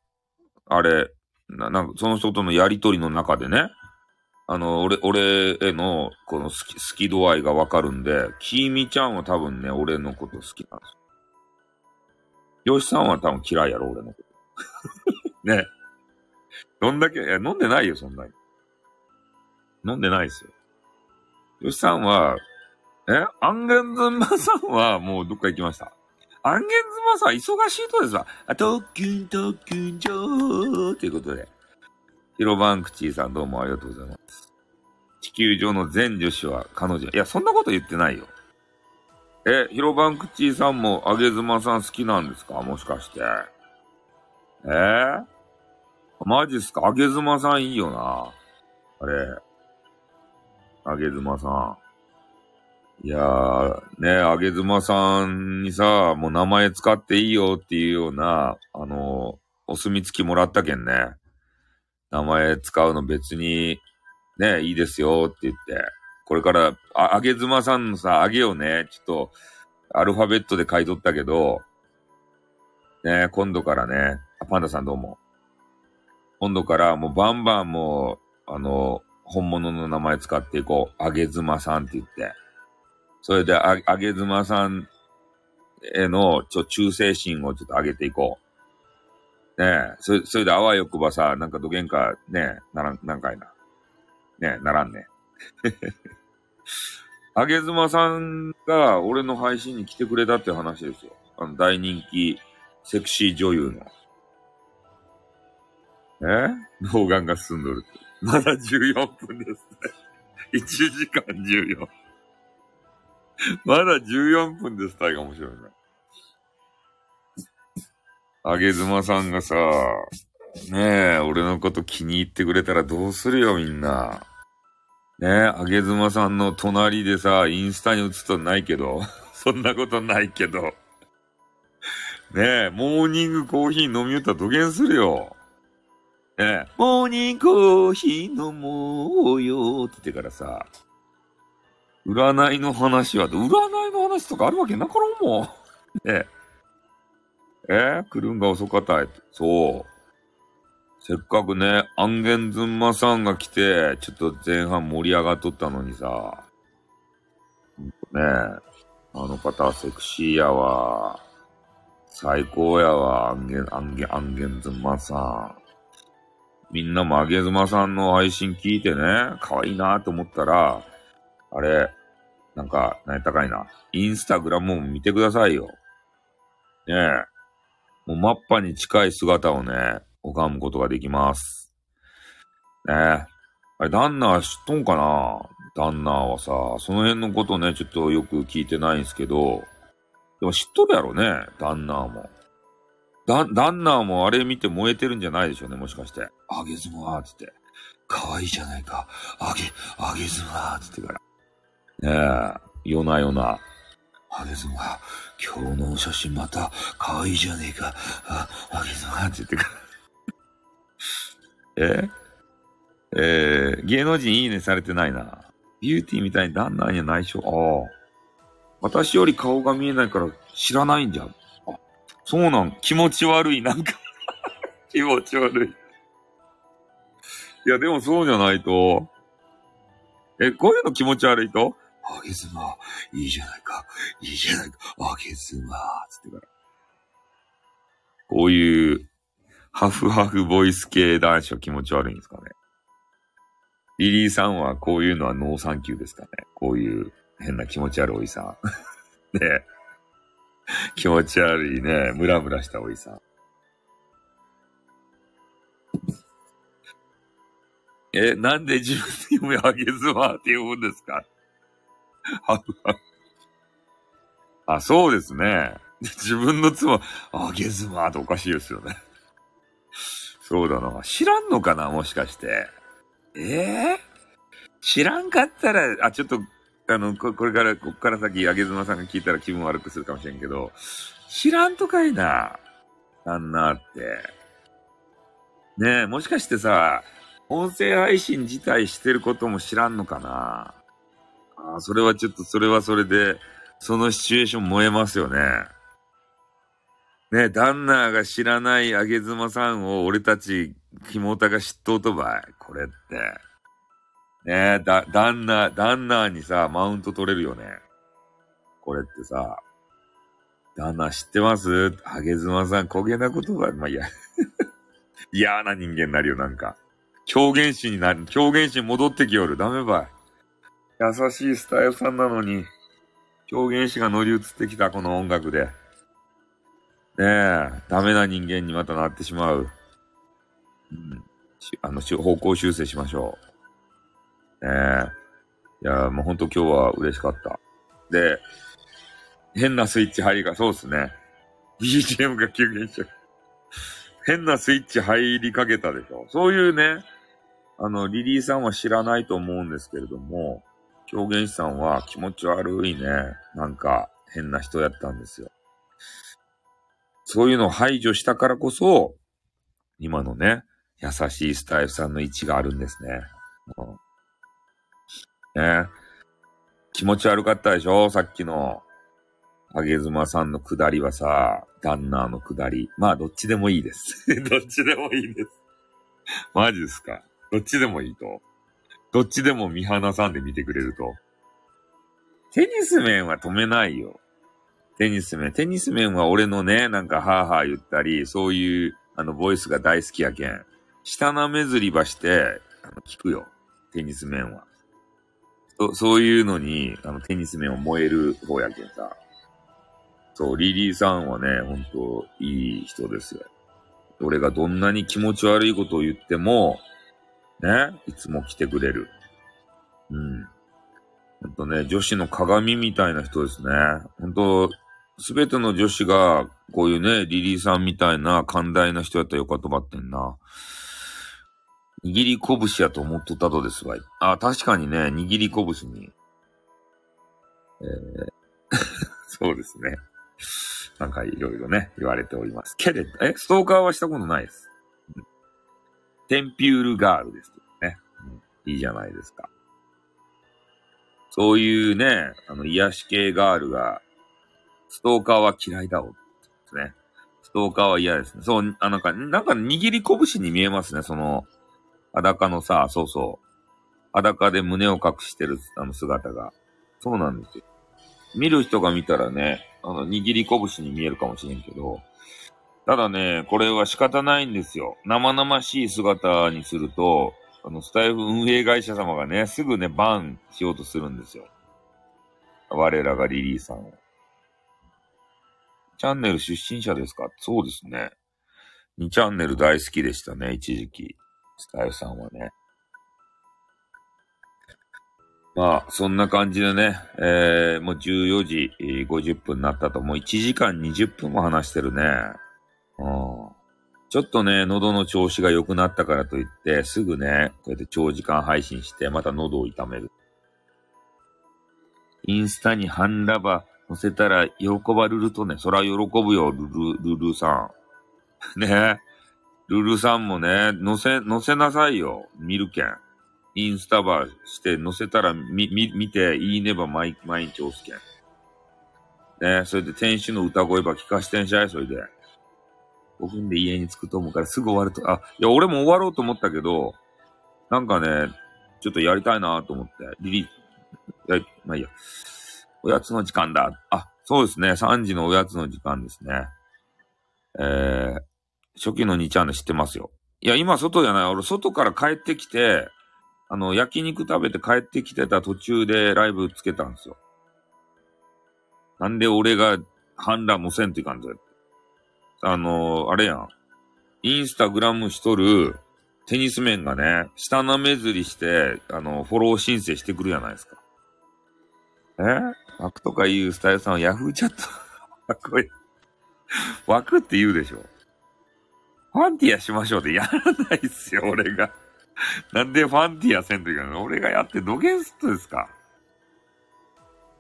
あれ、な、なんか、その人とのやりとりの中でね、あの、俺、俺への、この好き、好き度合いがわかるんで、きみちゃんは多分ね、俺のこと好きなんですよ。よしさんは多分嫌いやろ、俺のこと。*laughs* ね。どんだけ、いや、飲んでないよ、そんなに。飲んでないですよ。よしさんは、えアンゲンズンマさんはもうどっか行きました。アンゲンズマさん忙しいとですわ。あ、特急特急上ということで。ヒロバンクチーさんどうもありがとうございます。地球上の全女子は彼女。いや、そんなこと言ってないよ。え、ヒロバンクチーさんもあげずまさん好きなんですか？もしかして。え？ー、マジっすか？あげずまさんいいよな。あれ。あげずまさん。いやー、ね、あげずまさんにさ、もう名前使っていいよっていうような、あの、お墨付きもらったけんね。名前使うの別に、ね、いいですよって言って。これから、あ、あげずまさんのさ、あげをね、ちょっと、アルファベットで書いとったけど、ね、今度からね、パンダさんどうも。今度からもうバンバンもう、あの、本物の名前使っていこう。あげずまさんって言って。それであ、あげずまさんへの、ちょ、忠誠心をちょっと上げていこう。ねえ、それ、それであわよくばさ、なんかどげんか、ねえ、ならん、なんかいな。ねえ、ならんね。*laughs* あげずまさんが俺の配信に来てくれたって話ですよ。あの、大人気セクシー女優の。え？老眼が進んどる。まだ14分ですね。1時間14。まだ14分ですたいが面白いね。あげずまさんがさ、ねえ、俺のこと気に入ってくれたらどうするよ、みんな。ねえ、あげずまさんの隣でさ、インスタに映っとないけど、*laughs* そんなことないけど。ねえ、モーニングコーヒー飲みよったら土下するよ。ねえ、モーニングコーヒー飲もうよって言ってからさ、占いの話は、占いの話とかあるわけなかろうもん。ねえ。え来るんが遅かった。そう。せっかくね、アンゲンズンマさんが来て、ちょっと前半盛り上がっとったのにさ。ねえ。あの方、セクシーやわ。最高やわ、アンゲン、アンゲン、アンゲンズンマさん。みんなもあげずまさんの配信聞いてね、可愛いなと思ったら、あれ、なんか、何やったかいな。インスタグラムも見てくださいよ。ねえ。もうマッパに近い姿をね、拝むことができます。ねえ。あれ、ダンナー知っとんかな？ダンナーはさ、その辺のことね、ちょっとよく聞いてないんすけど、でも知っとるやろね、ダンナーも。ダ、ダンナーもあれ見て燃えてるんじゃないでしょうね、もしかして。あげずまーつって。可愛いじゃないか。あげ、あげずまーつってから。ねえ、夜な夜な。あげずま、今日の写真また可愛いじゃねえか。あ、あげずまって言ってから。*laughs* え？えー、芸能人いいねされてないな。ビューティーみたいに旦那には内緒。ああ。私より顔が見えないから知らないんじゃん。あ、そうなん。気持ち悪い。なんか *laughs* 気持ち悪い。いや、でもそうじゃないと。え、こういうの気持ち悪いと？あげずま、いいじゃないか。いいじゃないか。あげずま、つってから。こういう、ハフハフボイス系男子は気持ち悪いんですかね。リリーさんはこういうのはノーサンキューですかね。こういう変な気持ち悪いおじさん。*laughs* ね気持ち悪いね、ムラムラしたおじさん。え、なんで自分で読み上げずまって呼ぶんですか？あ、そうですね。自分の妻、あげずまっておかしいですよね。そうだな。知らんのかなもしかして。ええー、知らんかったら、あ、ちょっと、あの、ここれから、こっから先、あげずまさんが聞いたら気分悪くするかもしれんけど、知らんとかいな。あんなって。ねえ、もしかしてさ、音声配信自体してることも知らんのかなああ、それはちょっと、それはそれで、そのシチュエーション燃えますよね。ね旦那が知らないあげずまさんを俺たち、キモタが知っとばい。これって。ねだ、旦那、旦那にさ、マウント取れるよね。これってさ、旦那知ってます？あげずまさん、焦げな言葉、まあ、いや。*laughs* 嫌な人間になるよ、なんか。狂言師になる。狂言師に戻ってきよる。ダメばい。優しいスタイルさんなのに、狂言師が乗り移ってきた、この音楽で。ねえ、ダメな人間にまたなってしまう。うん。あの、方向修正しましょう。ねえ。いや、もうほんと今日は嬉しかった。で、変なスイッチ入りが、そうっすね。BGM が急減しちゃう。変なスイッチ入りかけたでしょ。そういうね、あの、リリーさんは知らないと思うんですけれども、狂言師さんは気持ち悪いね、なんか変な人やったんですよ。そういうのを排除したからこそ、今のね、優しいスタイフさんの位置があるんですね。うん、ね気持ち悪かったでしょ？さっきの、あげずまさんの下りはさ、旦那の下り。まあ、どっちでもいいです。*laughs* どっちでもいいです。マジですか？どっちでもいいとどっちでも見放さんで見てくれるとテニス面は止めないよ。テニス面。テニス面は俺のね、なんかハーハー言ったり、そういう、あの、ボイスが大好きやけん。下なめずりばして、あの、聞くよ。テニス面は。そそういうのに、あの、テニス面を燃える方やけんさ。そう、リリーさんはね、ほんと、いい人ですよ。俺がどんなに気持ち悪いことを言っても、ね、いつも来てくれる。うん。ほんとね、女子の鏡みたいな人ですね。ほんと、すべての女子が、こういうね、リリーさんみたいな寛大な人やったらよかとばってんな。握り拳やと思っとったとですわい。あ、確かにね、握り拳に。えー、*laughs* そうですね。なんかいろいろね、言われております。けれど、え、ストーカーはしたことないです。テンピュールガールですね、うん。いいじゃないですか。そういうね、あの、癒し系ガールが、ストーカーは嫌いだお。ですね。ストーカーは嫌ですね。そう、あ、なんか、なんか握り拳に見えますね、その、裸のさ、そうそう。裸で胸を隠してる、あの姿が。そうなんですよ。見る人が見たらね、あの、握り拳に見えるかもしれんけど、ただね、これは仕方ないんですよ。生々しい姿にすると、あの、スタイフ運営会社様がね、すぐね、バンしようとするんですよ。我らがリリーさんを。チャンネル出身者ですか？そうですね。2チャンネル大好きでしたね、一時期。スタイフさんはね。まあ、そんな感じでね、えー、もう14時50分になったと、もう1時間20分も話してるね。うん。ちょっとね、喉の調子が良くなったからといって、すぐね、こうやって長時間配信して、また喉を痛める。インスタにハンラバ載せたら喜ばるるとね、そら喜ぶよ、ルル、ルルさん。*laughs* ねルルさんもね、載せ、載せなさいよ、見るけん。インスタバーして載せたらみ、み、見て、いいねば毎毎日押すけん。ねそれで天使の歌声ば聞かしてんしゃい、それで。5分で家に着くと思うからすぐ終わると、あ、いや、俺も終わろうと思ったけど、なんかね、ちょっとやりたいなと思って、リリー、や、まあいいや。おやつの時間だ。あ、そうですね。3時のおやつの時間ですね。えー、初期の2チャンネル知ってますよ。いや、今外じゃない。俺、外から帰ってきて、あの、焼肉食べて帰ってきてた途中でライブつけたんですよ。なんで俺が反乱もせんといかんぞ。あの、あれやん。インスタグラムしとるテニス面がね、下なめずりして、あの、フォロー申請してくるじゃないですか。え？枠とか言うスタイルさんはヤフーチャット *laughs* これ、枠って言うでしょ。ファンティアしましょうってやらないっすよ、俺が。なんでファンティアせんといかん俺がやってどげんすっとですか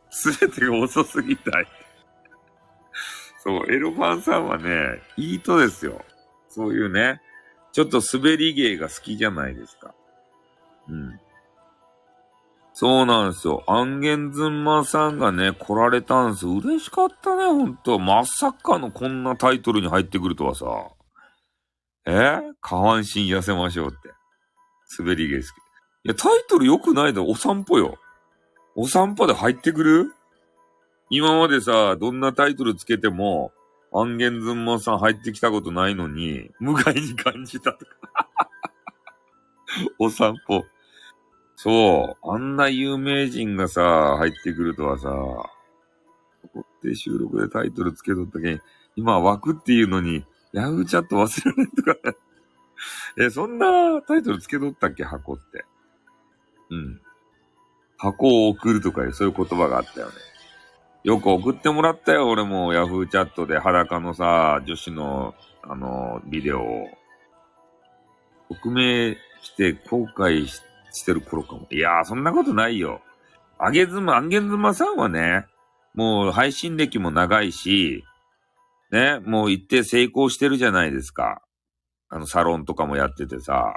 すべてが遅すぎたい。そう、エロファンさんはね、いいとですよ。そういうね、ちょっと滑り芸が好きじゃないですか。うん。そうなんですよ。アンゲンズンマさんがね、来られたんですよ。嬉しかったね、ほんと。まさかのこんなタイトルに入ってくるとはさ。え？下半身痩せましょうって。滑り芸好き。いや、タイトル良くないだろ。お散歩よ。お散歩で入ってくる？今までさ、どんなタイトルつけても、アンゲンズンマさん入ってきたことないのに、無害に感じたとか。*laughs* お散歩。そう。あんな有名人がさ、入ってくるとはさ、ここって収録でタイトルつけとったけん、今枠っていうのに、ヤフーチャット忘れないとか *laughs* え、そんなタイトルつけとったっけ？箱って。うん。箱を送るとかいう、そういう言葉があったよね。よく送ってもらったよ、俺も。ヤフーチャットで裸のさ、女子の、あの、ビデオを。匿名して後悔してる頃かも。いやー、そんなことないよ。あげずま、あげずまさんはね、もう配信歴も長いし、ね、もう一定成功してるじゃないですか。あの、サロンとかもやっててさ、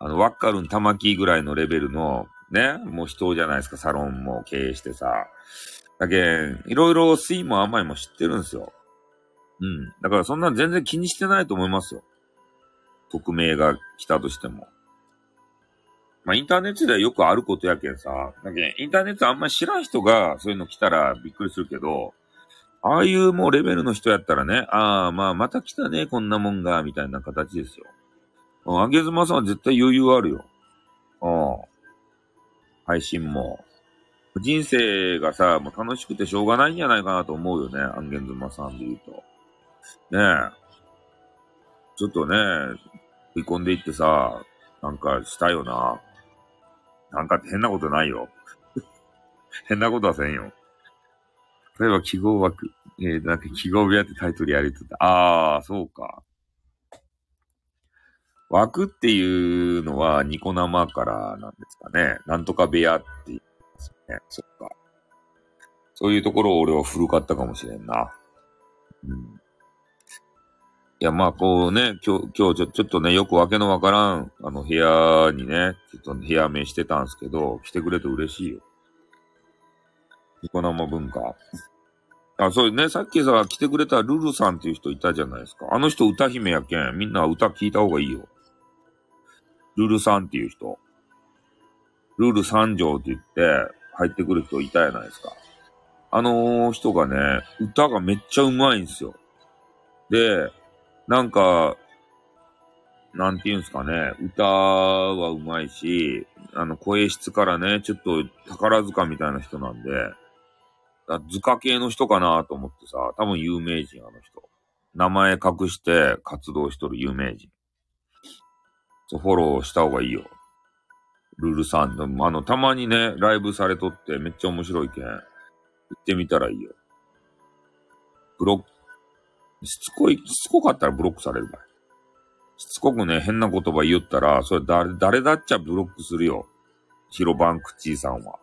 あの、ワッカルン玉木ぐらいのレベルの、ね、もう人じゃないですか、サロンも経営してさ。だけ、いろいろ酸いも甘いも知ってるんですよ。うん。だからそんな全然気にしてないと思いますよ。匿名が来たとしても。まあ、インターネットではよくあることやけんさ。だけインターネットあんまり知らん人がそういうの来たらびっくりするけど、ああいうもうレベルの人やったらね、ああ、まあ、また来たね、こんなもんが、みたいな形ですよ。うんあげずまさんは絶対余裕あるよ。うん。配信も。人生がさ、もう楽しくてしょうがないんじゃないかなと思うよね。アンゲンズマさんで言うと。ねえ。ちょっとね、食い込んでいってさ、なんかしたよな。なんか変なことないよ。*laughs* 変なことはせんよ。例えば記号枠。えー、なんか記号部屋ってタイトルやりとった。ああ、そうか。枠っていうのはニコ生からなんですかね。なんとか部屋って言いますね。そっか。そういうところを俺は古かったかもしれんな。うん。いや、まあ、こうね、今日、今日ちょ、ちょっとね、よくわけのわからん、あの、部屋にね、ちょっと部屋名してたんですけど、来てくれて嬉しいよ。ニコ生文化。あ、そうね、さっきさ、来てくれたルルさんっていう人いたじゃないですか。あの人歌姫やけん、みんな歌聞いた方がいいよ。ルルさんっていう人。ルール三条って言って入ってくる人いたじゃないですか。あの人がね、歌がめっちゃうまいんですよ。で、なんか、なんて言うんすかね、歌はうまいし、あの、声質からね、ちょっと宝塚みたいな人なんで、図鑑系の人かなと思ってさ、多分有名人、あの人。名前隠して活動しとる有名人。そう、フォローした方がいいよ。ルールさん。あの、たまにね、ライブされとってめっちゃ面白いけん。行ってみたらいいよ。ブロック、しつこい、しつこかったらブロックされるから。しつこくね、変な言葉言ったら、それ誰、誰だっちゃブロックするよ。ヒロバンクチーさんは。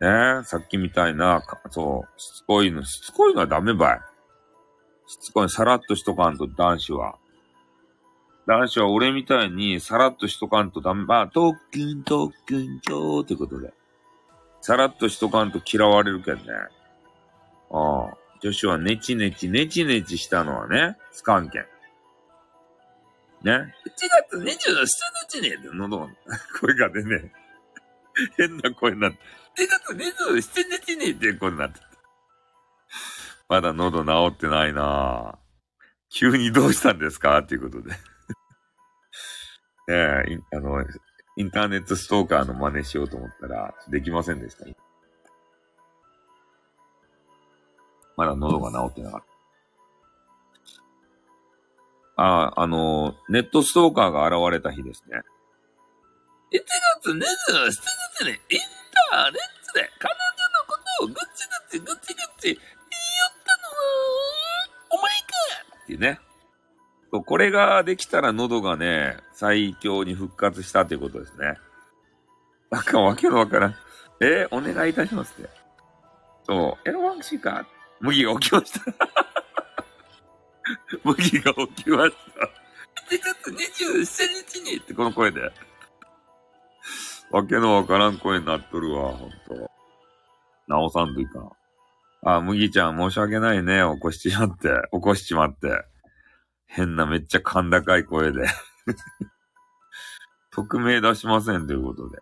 ねえ、さっきみたいな、そう、しつこいの、しつこいのはダメばい。しつこい、さらっとしとかんと男子は。男子は俺みたいにさらっとしとかんとダメ。まあ、特訓、特訓、超ってことで。さらっとしとかんと嫌われるけんね。ああ。女子はネチネチ、ネチネチしたのはね、スカンケン。ね。1月27日に、喉、*laughs* 声が出ね、変な声になって、1月27日にって声になってまだ喉治ってないな急にどうしたんですか？っていうことでねえ、あの、インターネットストーカーの真似しようと思ったら、できませんでした。まだ喉が治ってなかった。ああ、あの、ネットストーカーが現れた日ですね。1月27日にインターネットで彼女のことをぐちぐちぐちぐち言ったのは、お前かっていうね。これができたら喉がね、最強に復活したということですね。なんかわけのわからん。えー、お願いいたしますって。そう、エロワンクシーか？麦が起きました。*laughs* 麦が起きました。1月27日にってこの声で。わけのわからん声になっとるわ、ほんと。直さんといかん。あ、麦ちゃん申し訳ないね。起こしちまって。起こしちまって。変なめっちゃ甲高い声で。*laughs* 匿名出しませんということで。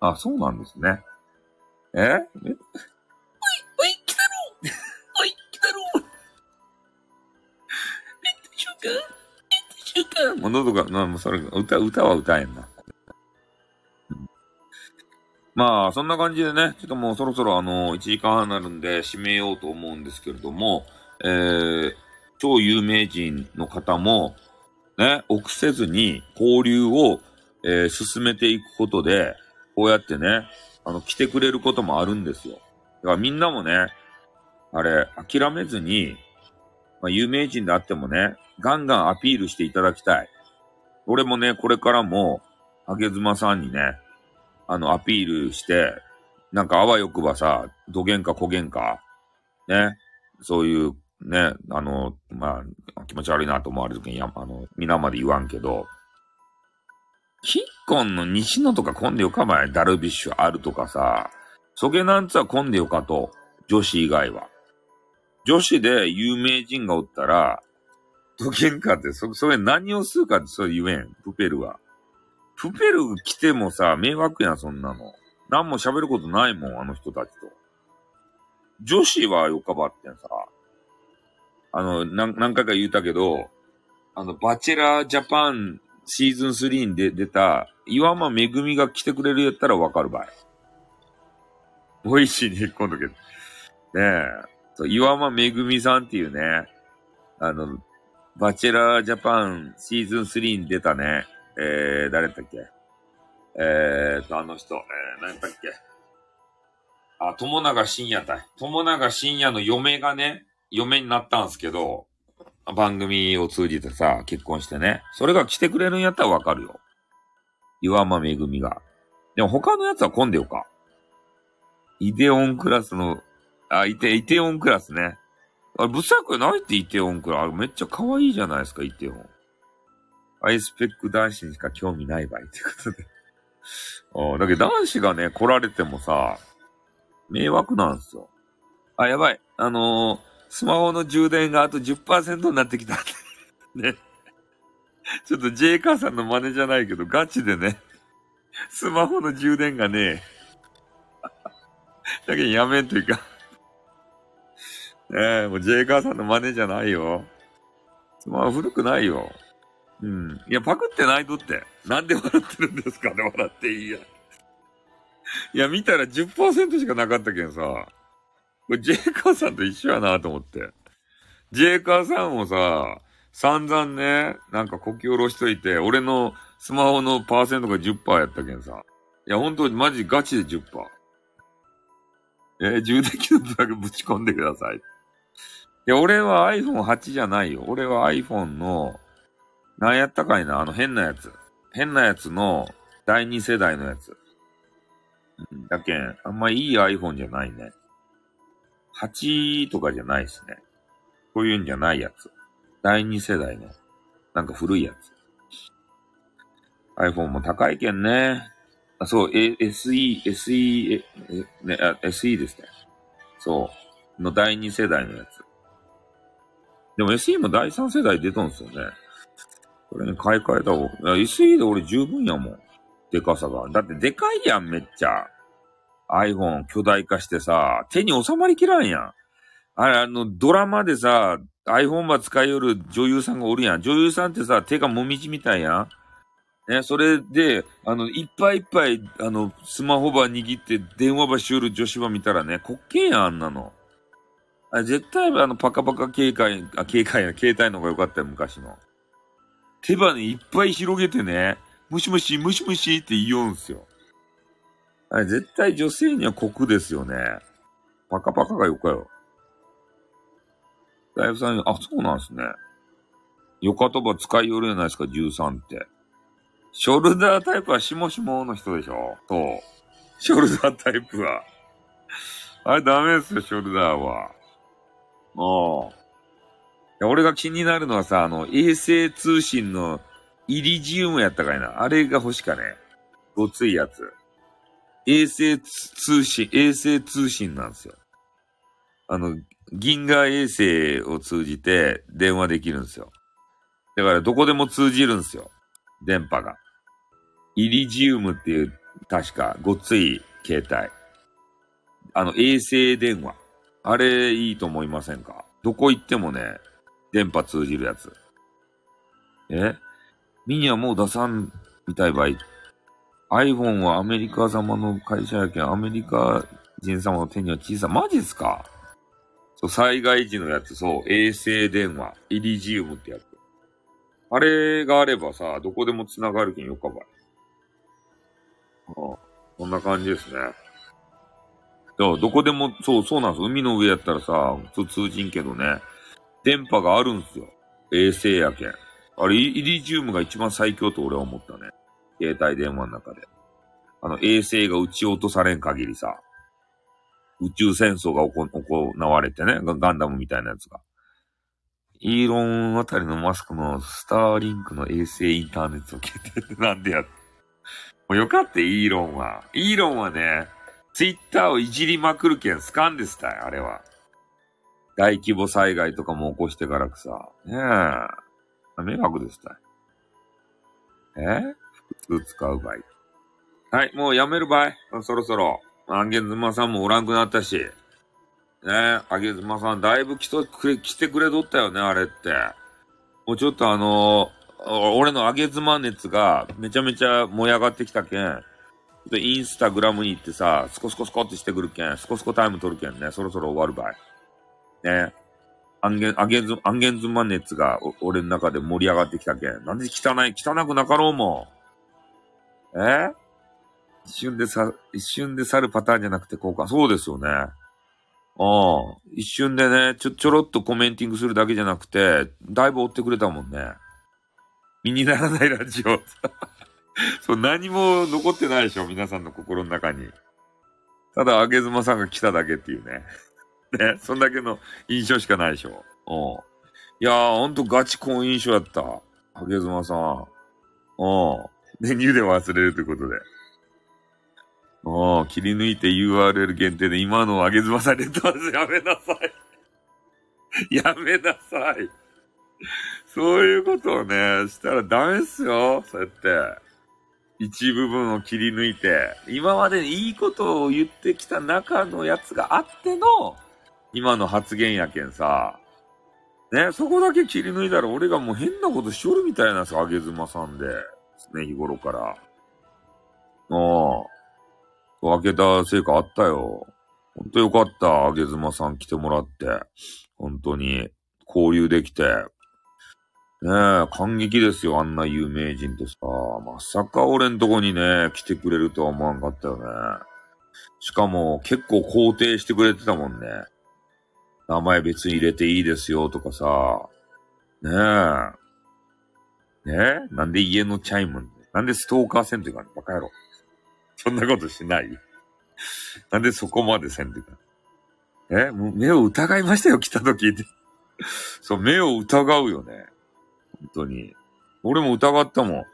あ、そうなんですね。え？えおい、おい、来たろ！おい、来たろ！えっとしょうかえっとしょうかもう喉が、まあ、もうそれ、歌、歌は歌えんな。まあ、そんな感じでね、ちょっともうそろそろあの、1時間半になるんで締めようと思うんですけれども、えー、超有名人の方も、ね、臆せずに交流を、えー、進めていくことで、こうやってね、あの、来てくれることもあるんですよ。だからみんなもね、あれ、諦めずに、まあ、有名人であってもね、ガンガンアピールしていただきたい。俺もね、これからも、あげずまさんにね、あの、アピールして、なんかあわよくばさ、どげんかこげんか、ね、そういうね、あの、まあ、気持ち悪いなと思われるときに、あの、皆まで言わんけど、キッコンの西野とか混んでよかばい、ダルビッシュあるとかさ、そげなんつは混んでよかと、女子以外は。女子で有名人がおったら、どけんかって、そ、それ何をするかってそれ言えん。プペルは。プペル来てもさ、迷惑やん、そんなの。何も喋ることないもん、あの人たちと。女子はよかばってんさ。あの、何、何回か言うたけど、あの、バチェラージャパンシーズン3に出出た、岩間めぐみが来てくれるやったらわかるばい。美味しいに引っ込んどけど。ねえ。そう、岩間めぐみさんっていうね、あの、バチェラージャパンシーズン3に出たね、えー、誰だっけ？えーと、あの人、えー、何だっけ？あ、友永深夜だ。友永深夜の嫁がね、嫁になったんすけど、番組を通じてさ、結婚してね。それが来てくれるんやったらわかるよ。岩間めぐみが。でも他のやつは混んでよか。イデオンクラスの、あ、イテ、イテオンクラスね。あれ、ブサイクないってイテオンクラス。あれめっちゃ可愛いじゃないですか、イテオン。アイスペック男子にしか興味ない場合ってことで。*laughs* あだけど男子がね、来られてもさ、迷惑なんですよ。あ、やばい。あのー、スマホの充電があと10%になってきた。*laughs* ね。ちょっと J カーさんの真似じゃないけど、ガチでね、スマホの充電がね、*laughs* だけどやめんというかねえ、もう J カーさんの真似じゃないよ。スマホ古くないよ。うん。いや、パクってないとって。なんで笑ってるんですかね笑っていいや。いや、見たら10%しかなかったけんさ。これ J カーさんと一緒やなと思って。J カーさんもさ、散々ね、なんかこき下ろしといて、俺のスマホのパーセントが10%やったけんさ。いや、本当にマジガチで10%。え、充電器のプラグぶち込んでください。いや、俺は iPhone8 じゃないよ。俺は iPhone の、何やったかいな、あの変なやつ。変なやつの第2世代のやつ。だけん、あんまいい iPhone じゃないね。8とかじゃないですね。こういうんじゃないやつ。第2世代の。なんか古いやつ。iPhone も高いけんね。あ、そう、A、SE、SE、え、ね、あ、SE ですね。そう。の第2世代のやつ。でも SE も第3世代出とんすよね。これに買い替えた方が、SE で俺十分やもん。でかさが。だってでかいやん、めっちゃ。iPhone 巨大化してさ、手に収まりきらんやん。あれ、あの、ドラマでさ、iPhone ば使いよる女優さんがおるやん。女優さんってさ、手がもみじみたいやん。ね、それで、あの、いっぱいいっぱい、あの、スマホば握って電話ばしよる女子ば見たらね、滑稽やん、あんなの。あ絶対、あの、パカパカ警戒、あ、警戒や、携帯の方が良かったよ、昔の。手羽ね、いっぱい広げてね、もしもし、もしもしって言うんすよ。あれ、絶対女性には酷ですよね。パカパカがよかよ。大夫さん、あ、そうなんですね。よかとば使いよるじゃないですか、13って。ショルダータイプはしもしもの人でしょそう。ショルダータイプは。あれダメですよ、ショルダーは。もう。俺が気になるのはさ、あの、衛星通信のイリジウムやったかいな。あれが欲しかね。ごついやつ。衛星通信、衛星通信なんですよ。あの、銀河衛星を通じて電話できるんですよ。だからどこでも通じるんですよ。電波が。イリジウムっていう、確か、ごっつい携帯。あの、衛星電話。あれ、いいと思いませんか？どこ行ってもね、電波通じるやつ。え？ミニはもう出さんみたいばい。iPhone はアメリカ様の会社やけん、アメリカ人様の手には小さい。マジっすか？そう、災害時のやつ、そう、衛星電話、イリジウムってやつ。あれがあればさ、どこでも繋がるけんよかばい。ああ、こんな感じですね。どこでも、そう、そうなんです。海の上やったらさ、普通通じんけどね。電波があるんすよ。衛星やけん。あれ、イリジウムが一番最強と俺は思ったね。携帯電話の中で。あの、衛星が撃ち落とされん限りさ、宇宙戦争が行われてね、ガンダムみたいなやつが。イーロンあたりのマスクのスターリンクの衛星インターネットを消えてなんでやもうよかった、イーロンは。イーロンはね、ツイッターをいじりまくるけん、スカンでしたよ、あれは。大規模災害とかも起こしてからくさ。ねえ。迷惑ですたい。え？使う場合。はい、もうやめる場合。そろそろ。あげずまさんもおらんくなったし。ねあげずまさん、だいぶ来とくれ、来てくれとったよね、あれって。もうちょっとあのー、俺のあげずま熱がめちゃめちゃ燃え上がってきたけん。ちょっとインスタグラムに行ってさ、スコスコスコってしてくるけん、スコスコタイム取るけんね、そろそろ終わる場合。ね。アンゲン、アゲンズ、アンゲンズマ熱が俺の中で盛り上がってきたけん。なんで汚い、汚くなかろうもえ？一瞬でさ、一瞬で去るパターンじゃなくて交換。そうですよね。ああ。一瞬でね、ちょ、ちょろっとコメンティングするだけじゃなくて、だいぶ追ってくれたもんね。身にならないラジオ。*laughs* そう、何も残ってないでしょ、皆さんの心の中に。ただ、あげずまさんが来ただけっていうね。*laughs* ね、そんだけの印象しかないでしょ。うん。いやー、ほんとガチ好印象やった。あげずまさん。うん。メニューで忘れるということで。もう。切り抜いて URL 限定で今のあげずまさんレッドハウスやめなさい。*laughs* やめなさい。そういうことをね、したらダメっすよ。そうやって。一部分を切り抜いて、今までいいことを言ってきた中のやつがあっての、今の発言やけんさ。ね、そこだけ切り抜いたら俺がもう変なことしょるみたいなんですよ、あげずまさんで。常日頃から。ああ。開けた成果あったよ。ほんとよかった、あげずまさん来てもらって。本当に、交流できて。ねえ、感激ですよ、あんな有名人とさ。まさか俺んとこにね、来てくれるとは思わんかったよね。しかも、結構肯定してくれてたもんね。名前別に入れていいですよとかさ。ねえ。ね？えなんで家のチャイムなんでストーカーせんというか、バカ野郎。そんなことしないなんでそこまでせんというか。えもう目を疑いましたよ、来た時って。そう、目を疑うよね。本当に。俺も疑ったもん。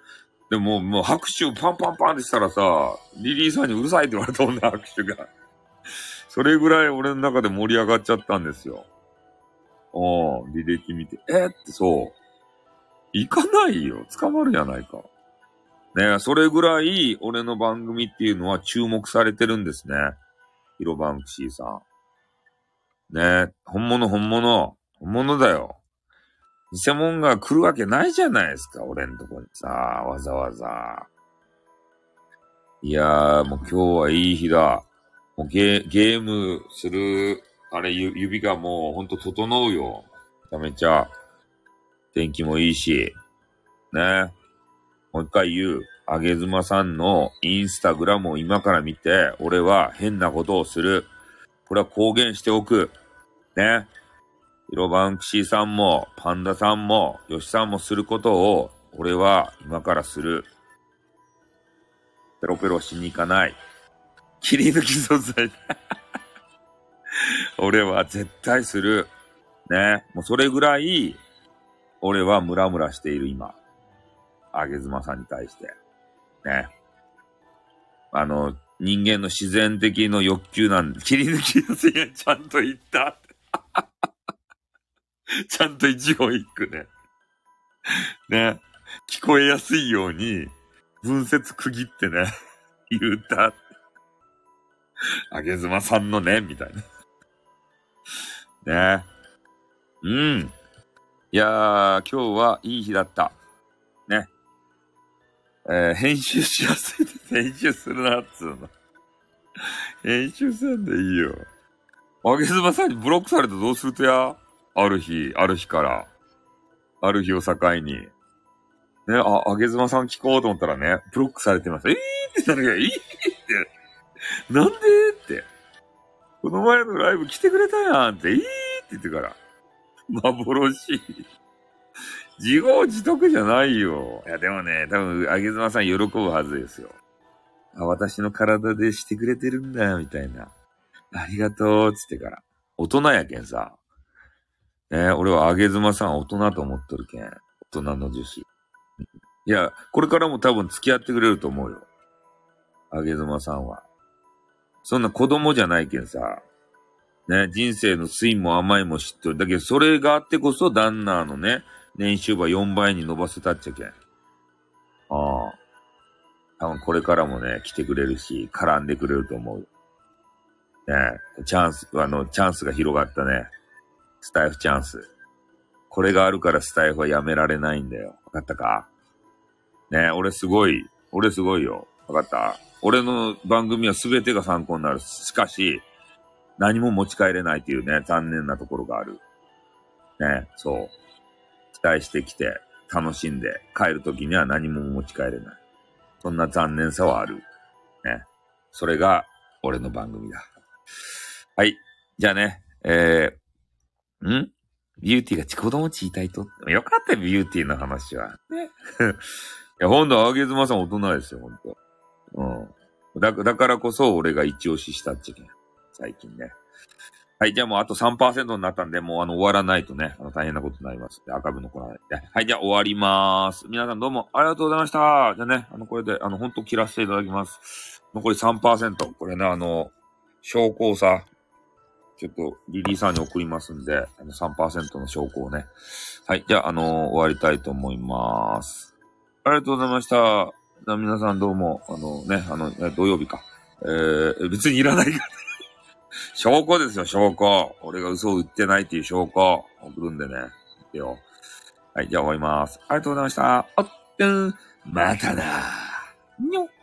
でも、もう拍手パンパンパンってしたらさ、リリーさんにうるさいって言われたもんね、拍手が。それぐらい俺の中で盛り上がっちゃったんですよ。ああ、履歴見て、え？ってそう。行かないよ。捕まるやないか。ねえそれぐらい俺の番組っていうのは注目されてるんですね。ヒロバンクシーさん。ねえ本物本物。本物だよ。偽物が来るわけないじゃないですか、俺んとこにさ、わざわざ。いやー、もう今日はいい日だ。もうゲゲームする、あれ、指がもうほんと整うよ。めちゃめちゃ。天気もいいし。ね。もう一回言う。あげずまさんのインスタグラムを今から見て、俺は変なことをする。これは公言しておく。ね。ヒロバンクシーさんも、パンダさんも、ヨシさんもすることを、俺は今からする。ペロペロしに行かない。切り抜き素材。*laughs* 俺は絶対する。ね。もうそれぐらい、俺はムラムラしている今。あげずまさんに対して。ね。あの、人間の自然的の欲求なんで、切り抜きやすいやちゃんと言った。*laughs* ちゃんと一語一句ね。ね。聞こえやすいように、文節区切ってね、*laughs* 言った。あげずまさんのね、みたいな。ねうん。いやー、今日はいい日だった。ね。えー、編集しやすいです。編集するな、っつうの。編集せんでいいよ。あげずまさんにブロックされたらどうするとや？ある日、ある日から。ある日を境に。ね、あ、あげずまさん聞こうと思ったらね、ブロックされてます。えーってなるや、いいって。なんでって。この前のライブ来てくれたやんって、いいって言ってから。幻。自業自得じゃないよ。いや、でもね、多分、あげずまさん喜ぶはずですよ。あ、私の体でしてくれてるんだよ、みたいな。ありがとう、つってから。大人やけんさ。ね俺はあげずまさん大人と思っとるけん。大人の女子。いや、これからも多分付き合ってくれると思うよ。あげずまさんは。そんな子供じゃないけんさ。ね、人生の酸いも甘いも知ってる。だけど、それがあってこそ、旦那のね、年収は4倍に伸ばせたっちゃけん。ああ。多分これからもね、来てくれるし、絡んでくれると思う。ねチャンス、あの、チャンスが広がったね。スタイフチャンス。これがあるからスタイフはやめられないんだよ。わかったか？ね俺すごい、俺すごいよ。わかった？俺の番組は全てが参考になる。しかし、何も持ち帰れないというね、残念なところがある。ね、そう。期待してきて、楽しんで、帰るときには何も持ち帰れない。そんな残念さはある。ね。それが、俺の番組だ。はい。じゃあね、えー、ん？ビューティーが子供ちいたいと？よかったよ、ビューティーの話は。ね。*laughs* いや、ほんと、あげずまさん大人ですよ、ほんと。うん。だ、だからこそ、俺が一押ししたっちゃけん。最近ね。はい、じゃあもうあと3%になったんで、もうあの終わらないとね、あの大変なことになりますで、赤部残らないで。はい、じゃあ終わりまーす。皆さんどうもありがとうございました。じゃあね、あの、これで、あの、ほんと切らせていただきます。残り3%。これね、あの、証拠をさ、ちょっとリリーさんに送りますんで、あの3%の証拠をね。はい、じゃあ、あの終わりたいと思います。ありがとうございました。皆さんどうも、あのね、あの、土曜日か。えー、別にいらないから。証拠ですよ、証拠。俺が嘘を売ってないっていう証拠。送るんでね。よ。はい、じゃあ終わります。ありがとうございました。おっ、またなにょっ。